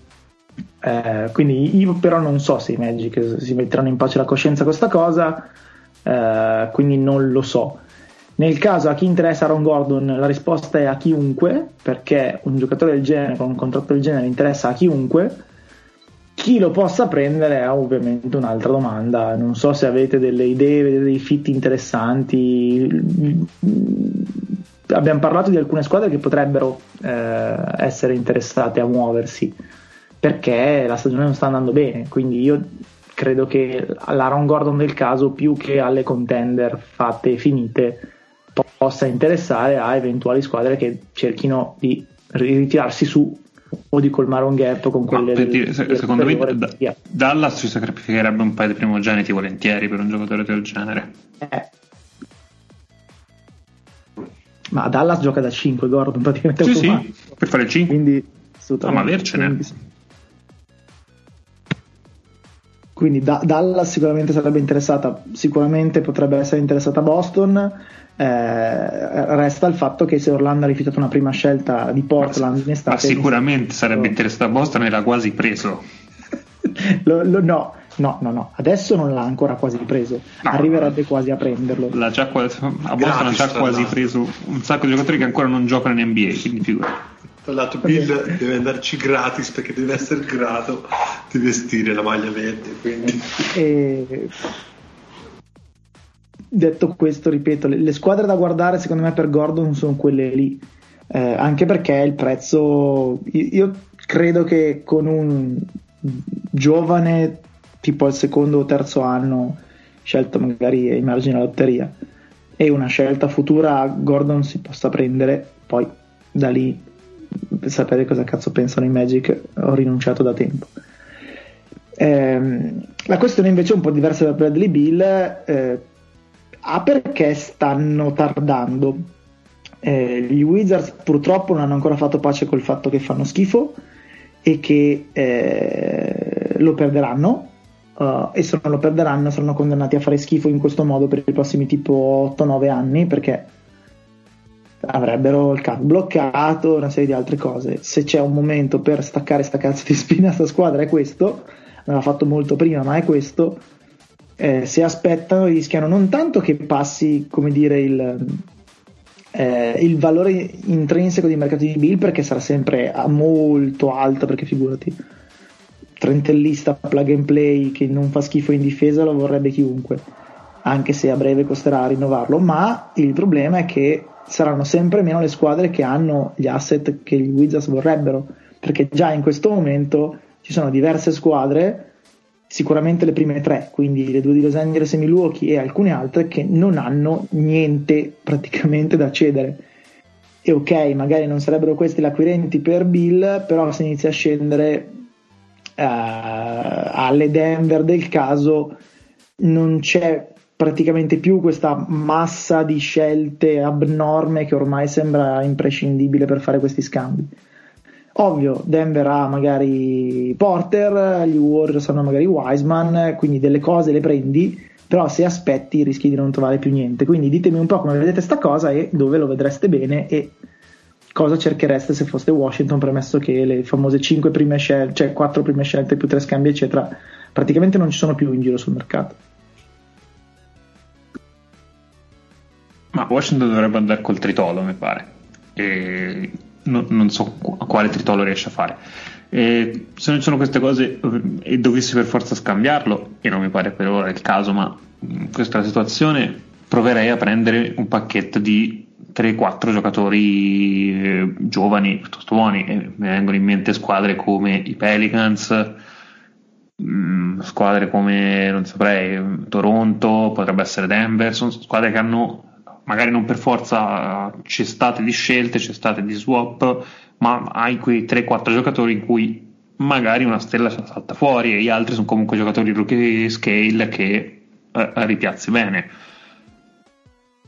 Eh, quindi io però non so se i Magic si metteranno in pace la coscienza con questa cosa eh, quindi non lo so. Nel caso a chi interessa Aaron Gordon la risposta è a chiunque perché un giocatore del genere con un contratto del genere interessa a chiunque. Chi lo possa prendere è ovviamente un'altra domanda. Non so se avete delle idee vedete dei fit interessanti abbiamo parlato di alcune squadre che potrebbero eh, essere interessate a muoversi perché la stagione non sta andando bene quindi io credo che l'Aaron Gordon del caso più che alle contender fatte e finite po- possa interessare a eventuali squadre che cerchino di ritirarsi su o di colmare un gap con quelle per dire, del secondo me da-. Dallas ci sacrificherebbe un paio di primogeniti volentieri per un giocatore del genere. Eh. Ma Dallas gioca da 5 Gordon praticamente Sì, sì, per fare il 5. quindi. Ah, ma avercene. Quindi. Quindi da- Dallas sicuramente sarebbe interessata, sicuramente potrebbe essere interessata Boston. eh, resta il fatto che se Orlando ha rifiutato una prima scelta di Portland in Ma estate, sicuramente sarebbe interessato a Boston e l'ha quasi preso. lo- lo- no, no, no, no, adesso non l'ha ancora quasi preso, No. arriverebbe quasi a prenderlo. L'ha già qua- a Boston ha già quasi preso un sacco di giocatori che ancora non giocano in NBA, quindi figurati. Tra l'altro Bill deve andarci gratis perché deve essere grato di vestire la maglia verde, quindi E detto questo, ripeto, le, le squadre da guardare secondo me per Gordon sono quelle lì, Eh, anche perché il prezzo, io, io credo che con un giovane tipo al secondo o terzo anno scelto magari ai margini della lotteria e una scelta futura Gordon si possa prendere, poi da lì sapere cosa cazzo pensano i Magic, ho rinunciato da tempo. Eh, la questione invece è un po' diversa da Bradley Bill, eh, A perché stanno tardando. Eh, gli Wizards purtroppo non hanno ancora fatto pace col fatto che fanno schifo e che eh, lo perderanno uh, e se non lo perderanno saranno condannati a fare schifo in questo modo per i prossimi tipo 8-9 anni perché avrebbero il cap bloccato, una serie di altre cose. Se c'è un momento per staccare sta cazzo di spina sta squadra è questo, l'aveva fatto molto prima, ma è questo. Eh, se aspettano rischiano non tanto che passi, come dire, il, eh, il valore intrinseco dei mercati di Bill perché sarà sempre molto alto perché figurati trentellista plug and play che non fa schifo in difesa lo vorrebbe chiunque anche se a breve costerà rinnovarlo ma il problema è che saranno sempre meno le squadre che hanno gli asset che gli Wizards vorrebbero perché già in questo momento ci sono diverse squadre sicuramente le prime tre, quindi le due di Los Angeles e Milwaukee e alcune altre che non hanno niente praticamente da cedere. E ok, magari non sarebbero questi gli acquirenti per Bill, però se inizia a scendere alle Denver del caso non c'è praticamente più questa massa di scelte abnorme che ormai sembra imprescindibile per fare questi scambi. Ovvio, Denver ha magari Porter, gli Warriors hanno magari Wiseman, quindi delle cose le prendi, però se aspetti rischi di non trovare più niente. Quindi ditemi un po' come vedete sta cosa e dove lo vedreste bene e cosa cerchereste se foste Washington, premesso che le famose 5 prime scelte, cioè 4 prime scelte più 3 scambi, eccetera, praticamente non ci sono più in giro sul mercato. Ma Washington dovrebbe andare col tritolo, mi pare. E no, non so quale tritolo riesce a fare. E se non ci sono queste cose e dovessi per forza scambiarlo, e non mi pare per ora il caso, ma in questa situazione proverei a prendere un pacchetto di 3-4 giocatori eh, giovani piuttosto buoni. E mi vengono in mente squadre come i Pelicans, mh, squadre come non saprei, Toronto, potrebbe essere Denver, sono squadre che hanno magari non per forza cestate di scelte, cestate di swap, ma hai quei 3-4 giocatori in cui magari una stella salta fuori e gli altri sono comunque giocatori rookie scale che eh, ripiazzi bene.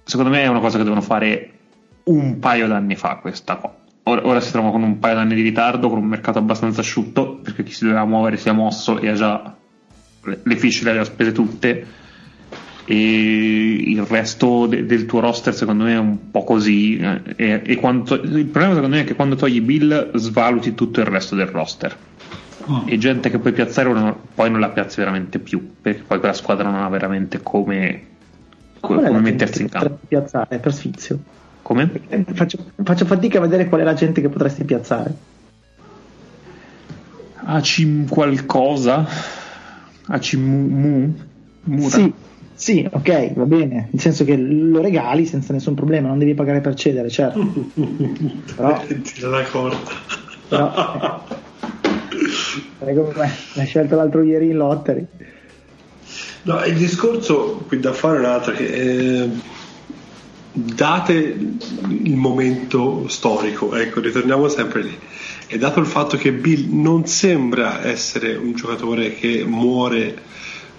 Secondo me è una cosa che devono fare un paio d'anni fa questa cosa. Ora, ora si trova con un paio d'anni di ritardo, con un mercato abbastanza asciutto, perché chi si doveva muovere si è mosso e ha già le, le fiche le aveva spese tutte. E il resto de- del tuo roster secondo me è un po' così eh, e, e quando, il problema secondo me è che quando togli Bill svaluti tutto il resto del roster. Oh. e gente che puoi piazzare non, poi non la piazzi veramente più perché poi quella squadra non ha veramente come, come, come mettersi in campo. piazzare? Per sfizio come? Faccio, faccio, fatica a vedere qual è la gente che potresti piazzare Acim qualcosa Acimu Mura. Sì, sì, ok, va bene, nel senso che lo regali senza nessun problema, non devi pagare per cedere, certo. però, Tira la corda. Però, eh, l'hai scelto l'altro ieri in lottery. No, il discorso qui da fare è un altro che eh, date il momento storico, ecco, ritorniamo sempre lì. E dato il fatto che Bill non sembra essere un giocatore che muore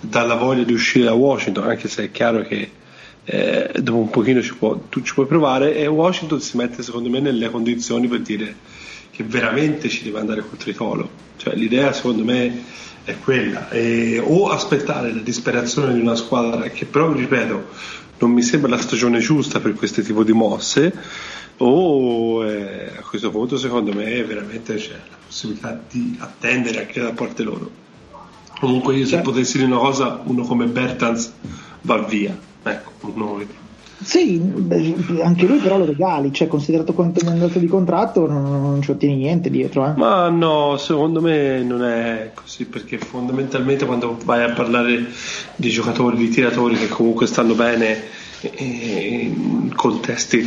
dalla voglia di uscire da Washington, anche se è chiaro che eh, dopo un pochino ci può, tu ci puoi provare e Washington si mette secondo me nelle condizioni per dire che veramente ci deve andare col tritolo. Cioè, l'idea secondo me è quella, e, o aspettare la disperazione di una squadra che però, ripeto, non mi sembra la stagione giusta per questo tipo di mosse, o eh, a questo punto secondo me veramente c'è la possibilità di attendere anche da parte loro. Comunque io se cioè. potessi dire una cosa, uno come Bertans va via. Ecco, uno... Sì, anche lui però lo regali, cioè considerato quanto mi è andato di contratto non, non ci ottieni niente dietro. Eh. Ma no, secondo me non è così perché fondamentalmente quando vai a parlare di giocatori, di tiratori che comunque stanno bene in contesti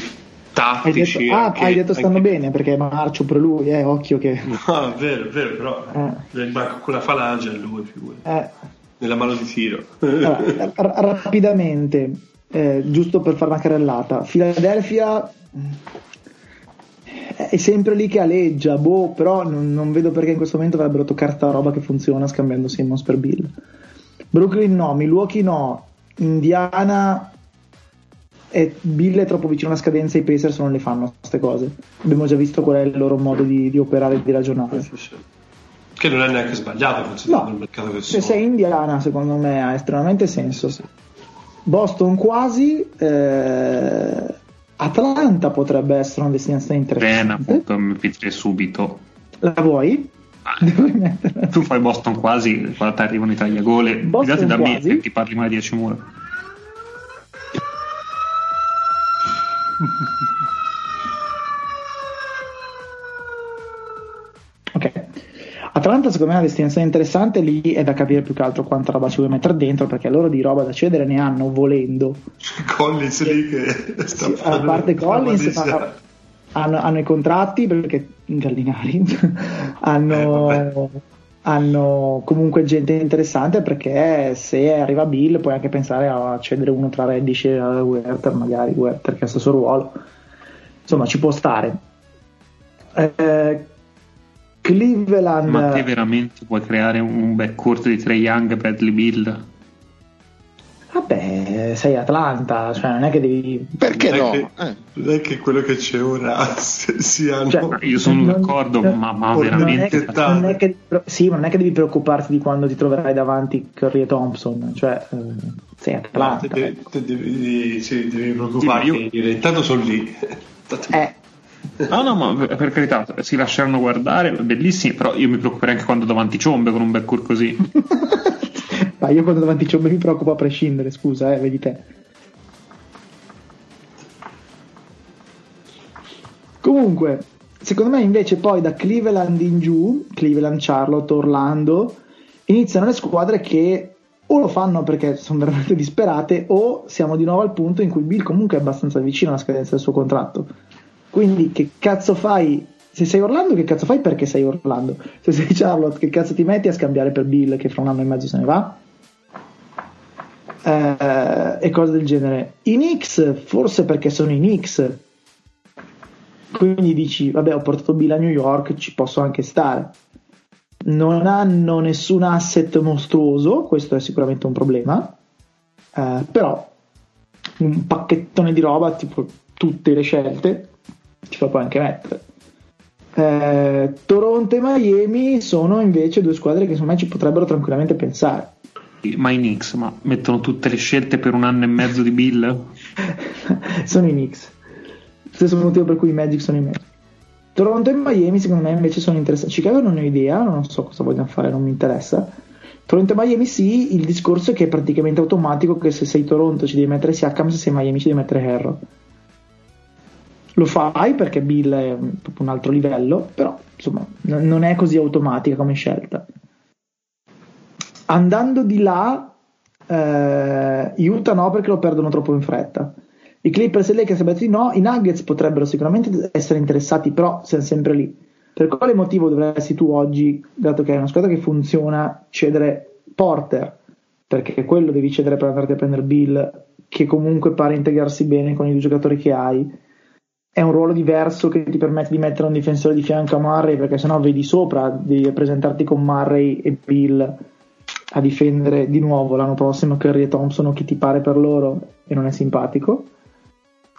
tattici. Hai detto, ah, hai detto stanno anche... bene perché Marcio pure lui, eh, occhio che. No, è vero, è vero, però eh. con la falange è lui, figura. Eh. nella mano di tiro. Allora, ra- rapidamente, eh, giusto per fare una carrellata, Philadelphia è sempre lì che aleggia, boh, però non, non vedo perché in questo momento avrebbero toccato sta roba che funziona scambiando Simmons per Bill. Brooklyn no, Milwaukee no, Indiana e Bill è troppo vicino alla scadenza i Pacers non le fanno queste cose. Abbiamo già visto qual è il loro modo di, di operare e di ragionare. Sì, sì. Che non è neanche sbagliato considerando No, il mercato che se sono. sei Indiana secondo me ha estremamente senso. Boston quasi, eh, Atlanta potrebbe essere una destinazione Bene, interessante. appunto, MP3 subito. La vuoi? Ah, tu fai Boston quasi, quando ti arrivano i tagliagole, fidati da me quasi? che ti parli mai di Hashimura. Ok. Atlanta secondo me è una destinazione interessante, lì è da capire più che altro quanta roba ci vuoi mettere dentro, perché loro di roba da cedere ne hanno volendo. Collins lì che sta Sì, a parte Collins, ma- hanno, hanno i contratti perché Gallinari hanno, Eh, hanno comunque gente interessante perché se arriva Bill puoi anche pensare a cedere uno tra Reddish e Werther magari Werther che ha lo stesso ruolo. Insomma ci può stare. Eh, Cleveland Ma te veramente puoi creare un backcourt di Trey Young, Bradley Bill? vabbè sei Atlanta cioè non è che devi Perché Non no? è che- Eh. Non è che quello che c'è ora siano Cioè, Ma io sono Non- d'accordo, non- ma, ma non è veramente... che- non è che, sì, ma non è che devi preoccuparti di quando ti troverai davanti Curry e Thompson, cioè eh, sei No, Atlanta. te, te- te devi, sì, devi preoccuparti Sì, ma io- intanto sono lì Eh, No, no, ma per carità, si lasceranno guardare, bellissimi, però io mi preoccuperei anche quando davanti ciombe con un backcourt così. ma io quando davanti Ciombe mi preoccupo a prescindere, scusa, eh, vedi te. Comunque, secondo me invece poi da Cleveland in giù, Cleveland, Charlotte, Orlando, iniziano le squadre che o lo fanno perché sono veramente disperate o siamo di nuovo al punto in cui Bill comunque è abbastanza vicino alla scadenza del suo contratto. Quindi che cazzo fai? Se sei Orlando, che cazzo fai perché sei Orlando? Se sei Charlotte, che cazzo ti metti a scambiare per Bill che fra un anno e mezzo se ne va? Eh, e cose del genere. I Knicks, forse perché sono i Knicks, quindi dici, vabbè, ho portato Bill a New York, ci posso anche stare. Non hanno nessun asset mostruoso, questo è sicuramente un problema, eh, però un pacchettone di roba, tipo tutte le scelte, ci fa poi anche mettere. Eh, Toronto e Miami sono invece due squadre che secondo me ci potrebbero tranquillamente pensare. Ma i Knicks, ma mettono tutte le scelte per un anno e mezzo di Bill? sono i Knicks. Stesso motivo per cui i Magic sono i Magic. Toronto e Miami secondo me invece sono interessanti. Chicago non ho idea, non so cosa vogliono fare, non mi interessa. Toronto e Miami sì, il discorso è che è praticamente automatico che se sei Toronto ci devi mettere Siakam, se sei Miami ci devi mettere Harrow. Lo fai perché Bill è un- altro livello, però insomma n- non è così automatica come scelta. Andando di là, eh, Utah no perché lo perdono troppo in fretta. I Clippers e Lakers di no, i Nuggets potrebbero sicuramente essere interessati, però siamo sempre lì. Per quale motivo dovresti tu oggi, dato che è una squadra che funziona, cedere Porter? Perché quello devi cedere per andarti a prendere Bill, che comunque pare integrarsi bene con i due giocatori che hai. È un ruolo diverso che ti permette di mettere un difensore di fianco a Murray, perché sennò vedi sopra, devi presentarti con Murray e Bill a difendere di nuovo l'anno prossimo Curry e Thompson o chi ti pare per loro e non è simpatico.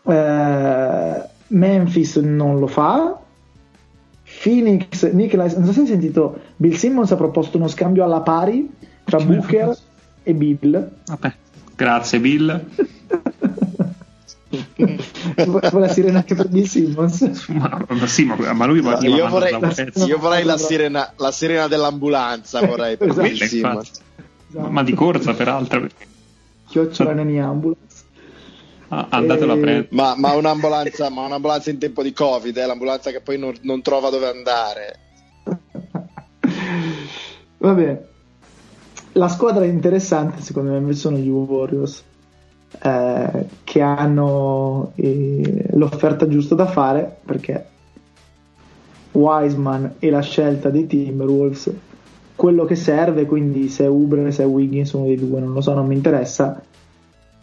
Eh, Memphis non lo fa. Phoenix, Nicholas, non so se hai sentito, Bill Simmons ha proposto uno scambio alla pari tra Booker e Bill. Vabbè, grazie Bill. La sirena anche per Bill Simmons? Ma, ma sì, ma, ma lui va No, io vorrei, io vorrei la, sirena, la sirena dell'ambulanza, vorrei per Esatto. Bill. Simmons. Ma, ma di corsa peraltro, Chiocciola Nani Ambulance. ah, andatelo a Eh, prendere. Ma, ma un'ambulanza, ma un'ambulanza in tempo di Covid, eh, l'ambulanza che poi non, non trova dove andare. Va bene. La squadra interessante secondo me invece sono gli Warriors eh, che hanno eh, l'offerta giusta da fare perché Wiseman e la scelta dei Timberwolves quello che serve, quindi se è Ubre, se è Wiggins, uno dei due, non lo so, non mi interessa,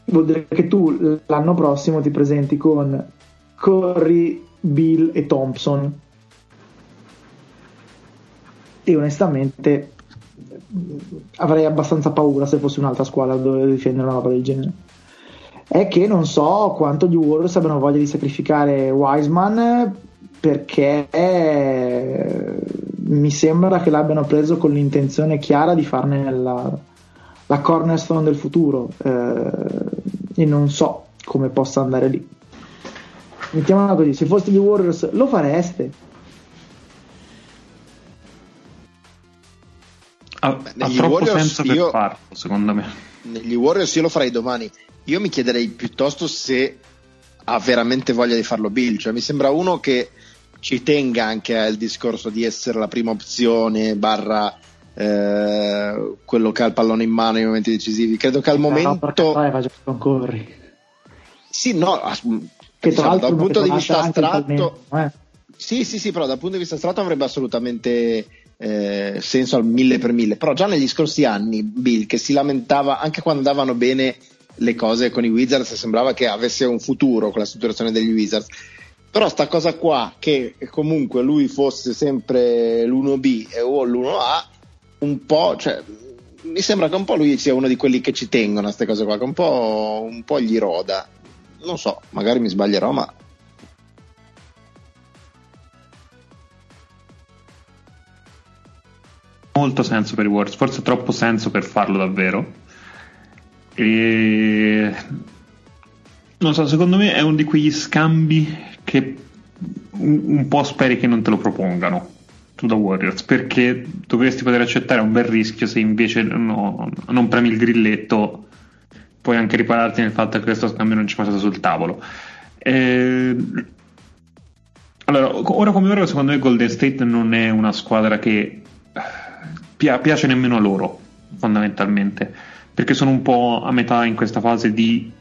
vuol dire che tu l'anno prossimo ti presenti con Curry, Bill e Thompson. E onestamente avrei abbastanza paura se fosse un'altra squadra dove difendere una roba del genere. È che non so quanto gli Warriors abbiano voglia di sacrificare Wiseman perché mi sembra che l'abbiano preso con l'intenzione chiara di farne la, la cornerstone del futuro eh, e non so come possa andare lì. Mettiamola così, se foste gli Warriors lo fareste? Ha, Beh, ha troppo Warriors senso per io, farlo, secondo me. Negli Warriors io lo farei domani. Io mi chiederei piuttosto se ha veramente voglia di farlo Bill, cioè mi sembra uno che ci tenga anche al discorso di essere la prima opzione barra eh, quello che ha il pallone in mano nei momenti decisivi. Credo che al no, momento... No, corri. Sì, no, che diciamo, dal punto di vista astratto... Eh. Sì, sì, sì, però dal punto di vista astratto avrebbe assolutamente eh, senso al mille per mille. Però già negli scorsi anni Bill che si lamentava anche quando andavano bene le cose con i Wizards sembrava che avesse un futuro con la situazione degli Wizards. Però sta cosa qua che comunque lui fosse sempre l'1B e o l'1A un po' cioè mi sembra che un po' lui sia uno di quelli che ci tengono a queste cose qua che un po', un po' gli roda. Non so magari mi sbaglierò ma molto senso per i Warriors forse troppo senso per farlo davvero e non so secondo me è uno di quegli scambi che un, un po' speri che non te lo propongano tu da Warriors perché dovresti poter accettare un bel rischio se invece no, non premi il grilletto puoi anche ripararti nel fatto che questo scambio non ci passa sul tavolo. Eh, allora ora come ora secondo me Golden State non è una squadra che pi- piace nemmeno a loro fondamentalmente perché sono un po' a metà in questa fase di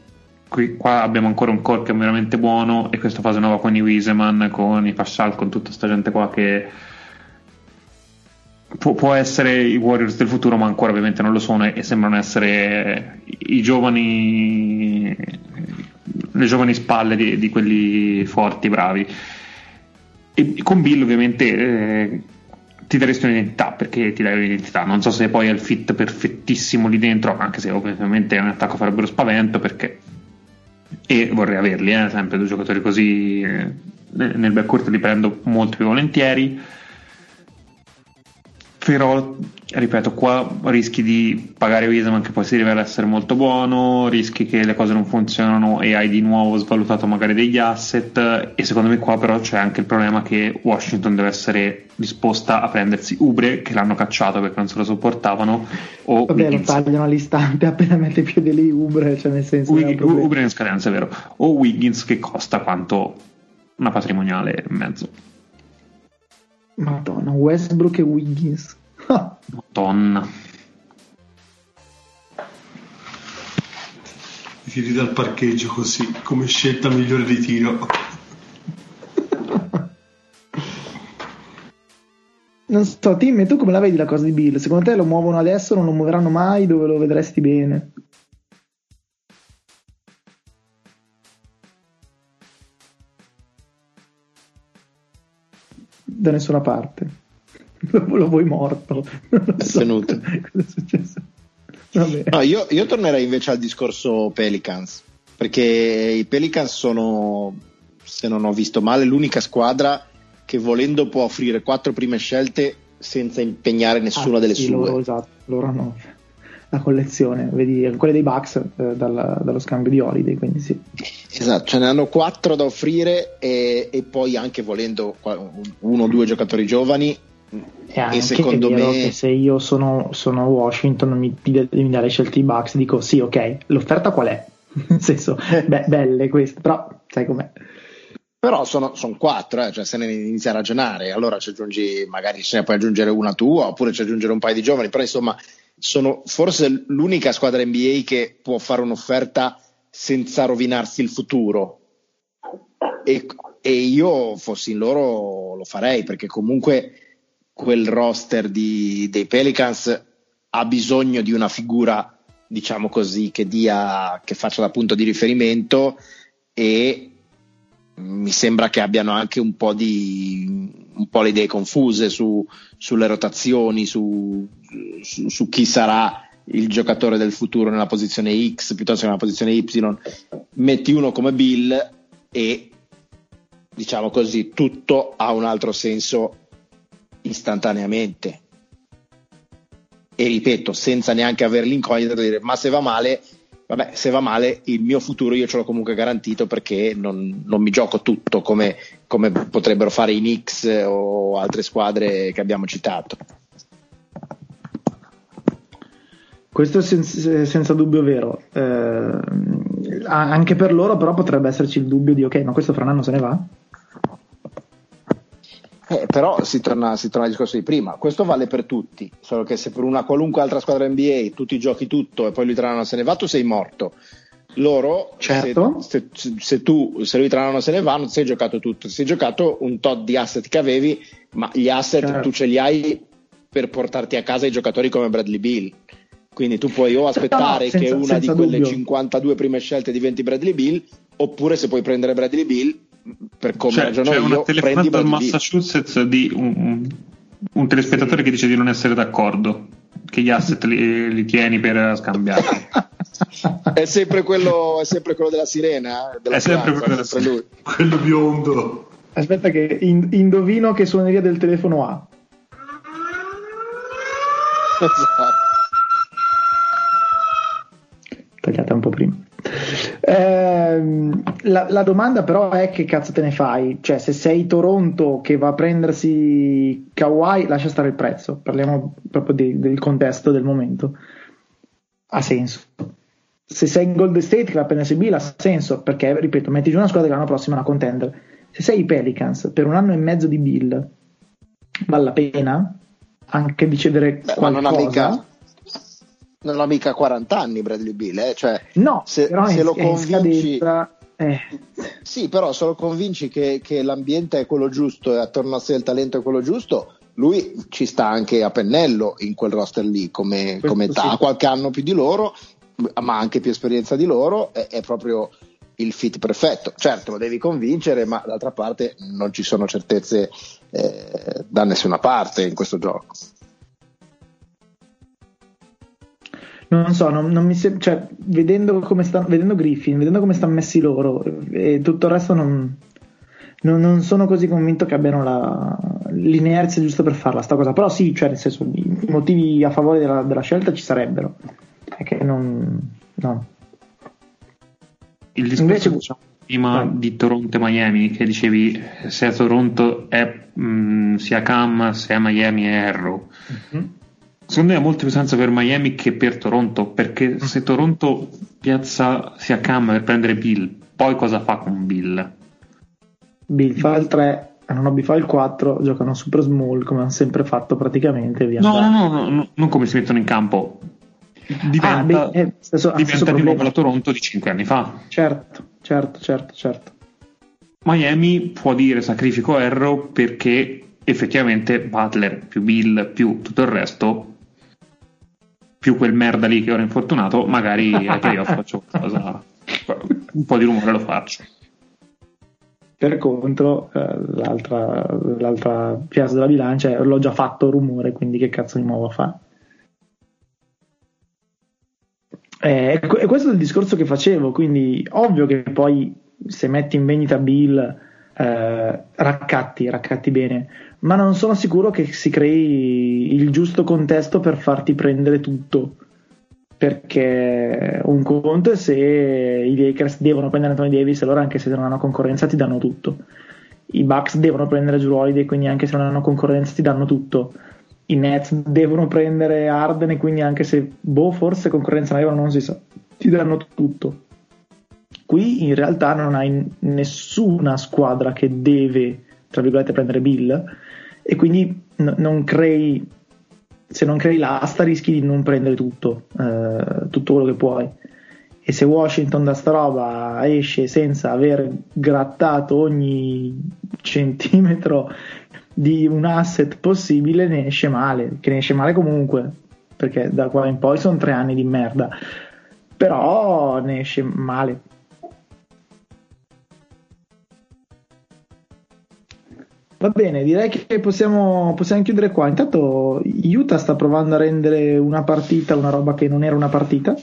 qui, qua abbiamo ancora un core che è veramente buono e questa fase nuova con i Wiseman, con i Fashal, con tutta questa gente qua che può, può, essere i Warriors del futuro ma ancora ovviamente non lo sono e, e sembrano essere i giovani le giovani spalle di, di quelli forti, bravi. E con Bill ovviamente eh, ti daresti un'identità perché ti dai un'identità? Non so se poi è il fit perfettissimo lì dentro anche se ovviamente è un attacco farebbero spavento perché e vorrei averli, eh, sempre due giocatori così eh, nel backcourt li prendo molto più volentieri però ripeto qua rischi di pagare Wiseman che poi si rivela essere molto buono rischi che le cose non funzionano e hai di nuovo svalutato magari degli asset. E secondo me qua però c'è anche il problema che Washington deve essere disposta a prendersi Ubre che l'hanno cacciato perché non se lo sopportavano o vabbè Wiggins. lo tagliano all'istante appena mette piede lì Ubre cioè nel senso Wig- Ubre in scadenza è vero. O Wiggins che costa quanto una patrimoniale e mezzo Madonna, Westbrook e Wiggins. Madonna. Tiri dal parcheggio così, come scelta migliore di tiro. Non so, Tim, tu come la vedi la cosa di Bill? Secondo te lo muovono adesso, non lo muoveranno mai? Dove lo vedresti bene? Da nessuna parte. Lo, vuoi morto. Non so. Cosa è successo? No, io, io, tornerei invece al discorso Pelicans, perché i Pelicans sono, se non ho visto male, l'unica squadra che volendo può offrire quattro prime scelte senza impegnare nessuna ah, delle sì, sue. Loro, esatto, loro hanno la collezione, vedi quelle dei Bucks eh, dalla, dallo scambio di Holiday, quindi sì. Esatto, ce ne hanno quattro da offrire e, e poi anche volendo uno o due giocatori giovani. E, anche e secondo me che se io sono, sono Washington mi, mi dare scelte i Bucks dico sì ok l'offerta qual è? nel senso beh, belle queste però sai com'è però sono, sono quattro, eh, cioè se ne inizia a ragionare, allora ci aggiungi, magari se ne puoi aggiungere una tua, oppure ci aggiungere un paio di giovani, però insomma sono forse l'unica squadra NBA che può fare un'offerta senza rovinarsi il futuro. E, e io fossi in loro lo farei perché comunque quel roster di, dei Pelicans ha bisogno di una figura, diciamo così, che, dia, che faccia da punto di riferimento e mi sembra che abbiano anche un po', di, un po le idee confuse su, sulle rotazioni, su, su, su, chi sarà il giocatore del futuro nella posizione X piuttosto che nella posizione Y. Metti uno come Bill e diciamo così, tutto ha un altro senso istantaneamente. E ripeto, senza neanche avere l'incognita di dire ma se va male, vabbè, se va male il mio futuro io ce l'ho comunque garantito perché non, non mi gioco tutto come, come, potrebbero fare i Knicks o altre squadre che abbiamo citato. Questo è senza, senza dubbio vero. Eh, anche per loro però potrebbe esserci il dubbio di ok, ma questo fra un anno se ne va? Però si torna, si torna al discorso di prima, questo vale per tutti, solo che se per una qualunque altra squadra NBA tu ti giochi tutto e poi lui tra l'anno se ne va, tu sei morto. Loro, certo. se, se, se, tu, se lui tra l'anno se ne va, non sei giocato tutto, sei giocato un tot di asset che avevi, ma gli asset certo. tu ce li hai per portarti a casa i giocatori come Bradley Bill. Quindi tu puoi o aspettare no, senza, che una di quelle dubbio. 52 prime scelte diventi Bradley Bill, oppure se puoi prendere Bradley Bill, per come cioè, ragiono c'è io, una telefonata al Massachusetts di un, un, telespettatore che dice di non essere d'accordo, che gli asset li, li tieni per scambiare. è, sempre quello, è sempre quello della sirena? Della è sempre quello della sirena. Quello biondo. Aspetta che in, indovino che suoneria del telefono ha. Esatto. Tagliata un po' prima. Eh, la, la, domanda però è che cazzo te ne fai? Cioè, se sei Toronto che va a prendersi Kawhi, lascia stare il prezzo. Parliamo proprio di, del contesto del momento. Ha senso. Se sei in Golden State che va a prendersi Bill, ha senso perché, ripeto, metti giù una squadra che l'anno prossimo è una contender. Se sei i Pelicans per un anno e mezzo di Bill, vale la pena anche di cedere Beh, qualcosa? Ma non ha mica non ha mica 40 anni Bradley Bill, eh? cioè, no, se, se lo convinci... Eh. Sì, però se lo convinci che, che, l'ambiente è quello giusto e attorno a sé il talento è quello giusto, lui ci sta anche a pennello in quel roster lì come, come età, sì. ha qualche anno più di loro, ma anche più esperienza di loro, è, è proprio il fit perfetto. Certo, lo devi convincere, ma d'altra parte non ci sono certezze eh, da nessuna parte in questo gioco. Non so, non, non mi sem- cioè, vedendo, come sta, vedendo Griffin, vedendo come stanno messi loro e tutto il resto non, non, non sono così convinto che abbiano la, l'inerzia giusta per farla sta cosa, però sì, cioè nel senso i motivi a favore della, della scelta ci sarebbero, è che non... No. Il discorso Invece, prima no. di Toronto e Miami, che dicevi se a Toronto è mh, mm, sia Cam, se a Miami è Arrow. Mm-hmm Secondo me ha molta più senso per Miami che per Toronto, perché mm. se Toronto piazza sia Cam per prendere Bill, poi cosa fa con Bill? Bill fa il 3, Anonobi fa il 4, giocano super small come hanno sempre fatto praticamente. Via no, no, no, no, no, non come si mettono in campo. Diventa, ah, beh, eh, stesso, diventa di nuovo la Toronto di 5 anni fa. Certo, certo, certo, certo. Miami può dire sacrifico Arrow perché effettivamente Butler più Bill più tutto il resto più quel merda lì che ora è infortunato, magari ai playoff faccio qualcosa, un po' di rumore lo faccio. Per contro, eh, l'altra, l'altra piazza della bilancia è l'ho già fatto rumore, quindi che cazzo di nuovo a fare? Eh, e questo è il discorso che facevo, quindi ovvio che poi se metti in vendita Bill eh, raccatti, raccatti bene, ma non sono sicuro che si crei il giusto contesto per farti prendere tutto. Perché un conto è se i Lakers devono prendere Anthony Davis, allora anche se non hanno concorrenza ti danno tutto. I Bucks devono prendere Drew Holiday, quindi anche se non hanno concorrenza ti danno tutto. I Nets devono prendere Arden quindi anche se boh, forse concorrenza non avevano, non si sa, ti danno tutto. Qui in realtà non hai nessuna squadra che deve, tra virgolette, prendere Bill e quindi n- non crei se non crei l'asta rischi di non prendere tutto eh, tutto quello che puoi e se Washington da sta roba esce senza aver grattato ogni centimetro di un asset possibile ne esce male, che ne esce male comunque, perché da qua in poi sono tre anni di merda, però ne esce male. Va bene, direi che possiamo, possiamo, chiudere qua. Intanto Utah sta provando a rendere una partita una roba che non era una partita.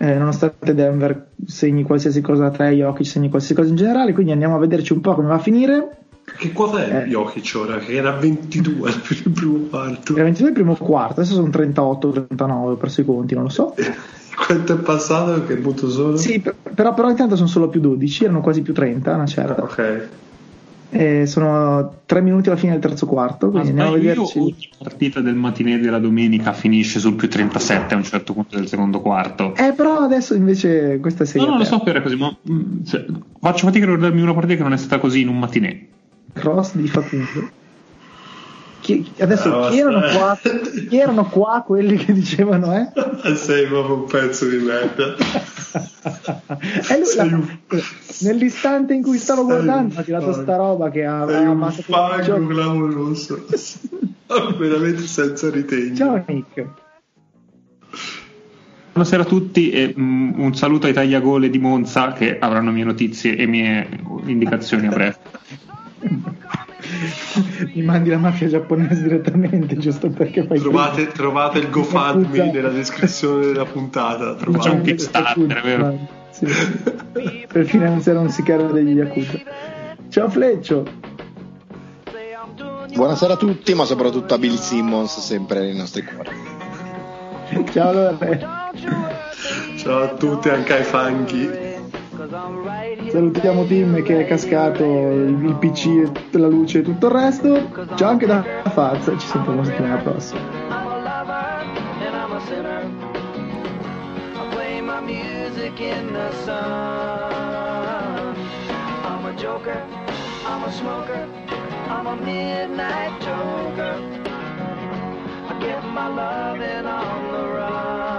Eh, nonostante Denver segni qualsiasi cosa a 3, Jokic segni qualsiasi cosa in generale, quindi andiamo a vederci un po' come va a finire. Che quota è eh. Jokic ora? Che era 22 il primo quarto. Era 22 il primo quarto, adesso sono 38-39, ho perso i conti, non lo so. Quanto è passato che butto solo? Sì, però, però intanto sono solo più 12, erano quasi più 30, una certa. Ah, ok. Eh, sono tre minuti alla fine del terzo quarto. Quindi andiamo a vederci. Ogni partita del matinè della domenica finisce sul più 37 a un certo punto del secondo quarto. Eh, però adesso invece questa serie. No, no, lo so che era così, ma cioè, faccio fatica a ricordarmi una partita che non è stata così in un matinè. Cross di Facundo. Chi, adesso no, chi, erano qua, chi, erano qua, quelli che dicevano eh? sei proprio un pezzo di merda. La, nell'istante in cui stavo guardando ha tirato sta roba che ha, sei un fango clamoroso. Veramente senza ritegno. Ciao Nick. Buonasera a tutti e um, un saluto ai tagliagole di Monza che avranno mie notizie e mie indicazioni a breve mi mandi la mafia giapponese direttamente, giusto perché fai trovate, trovate il GoFundMe nella descrizione della puntata. C'è un Kickstarter, vero? Sì. per finanziare un sicario degli Yakuza. Ciao Fleccio. Buonasera a tutti, ma soprattutto a Bill Simmons, sempre nei nostri cuori. Ciao Lore. Ciao a tutti, anche ai fanghi. Salutiamo Tim che è cascato il PC, la luce e tutto il resto. Ciao anche da Faz, ci sentiamo settimana prossima. I'm a joker. I get my love in all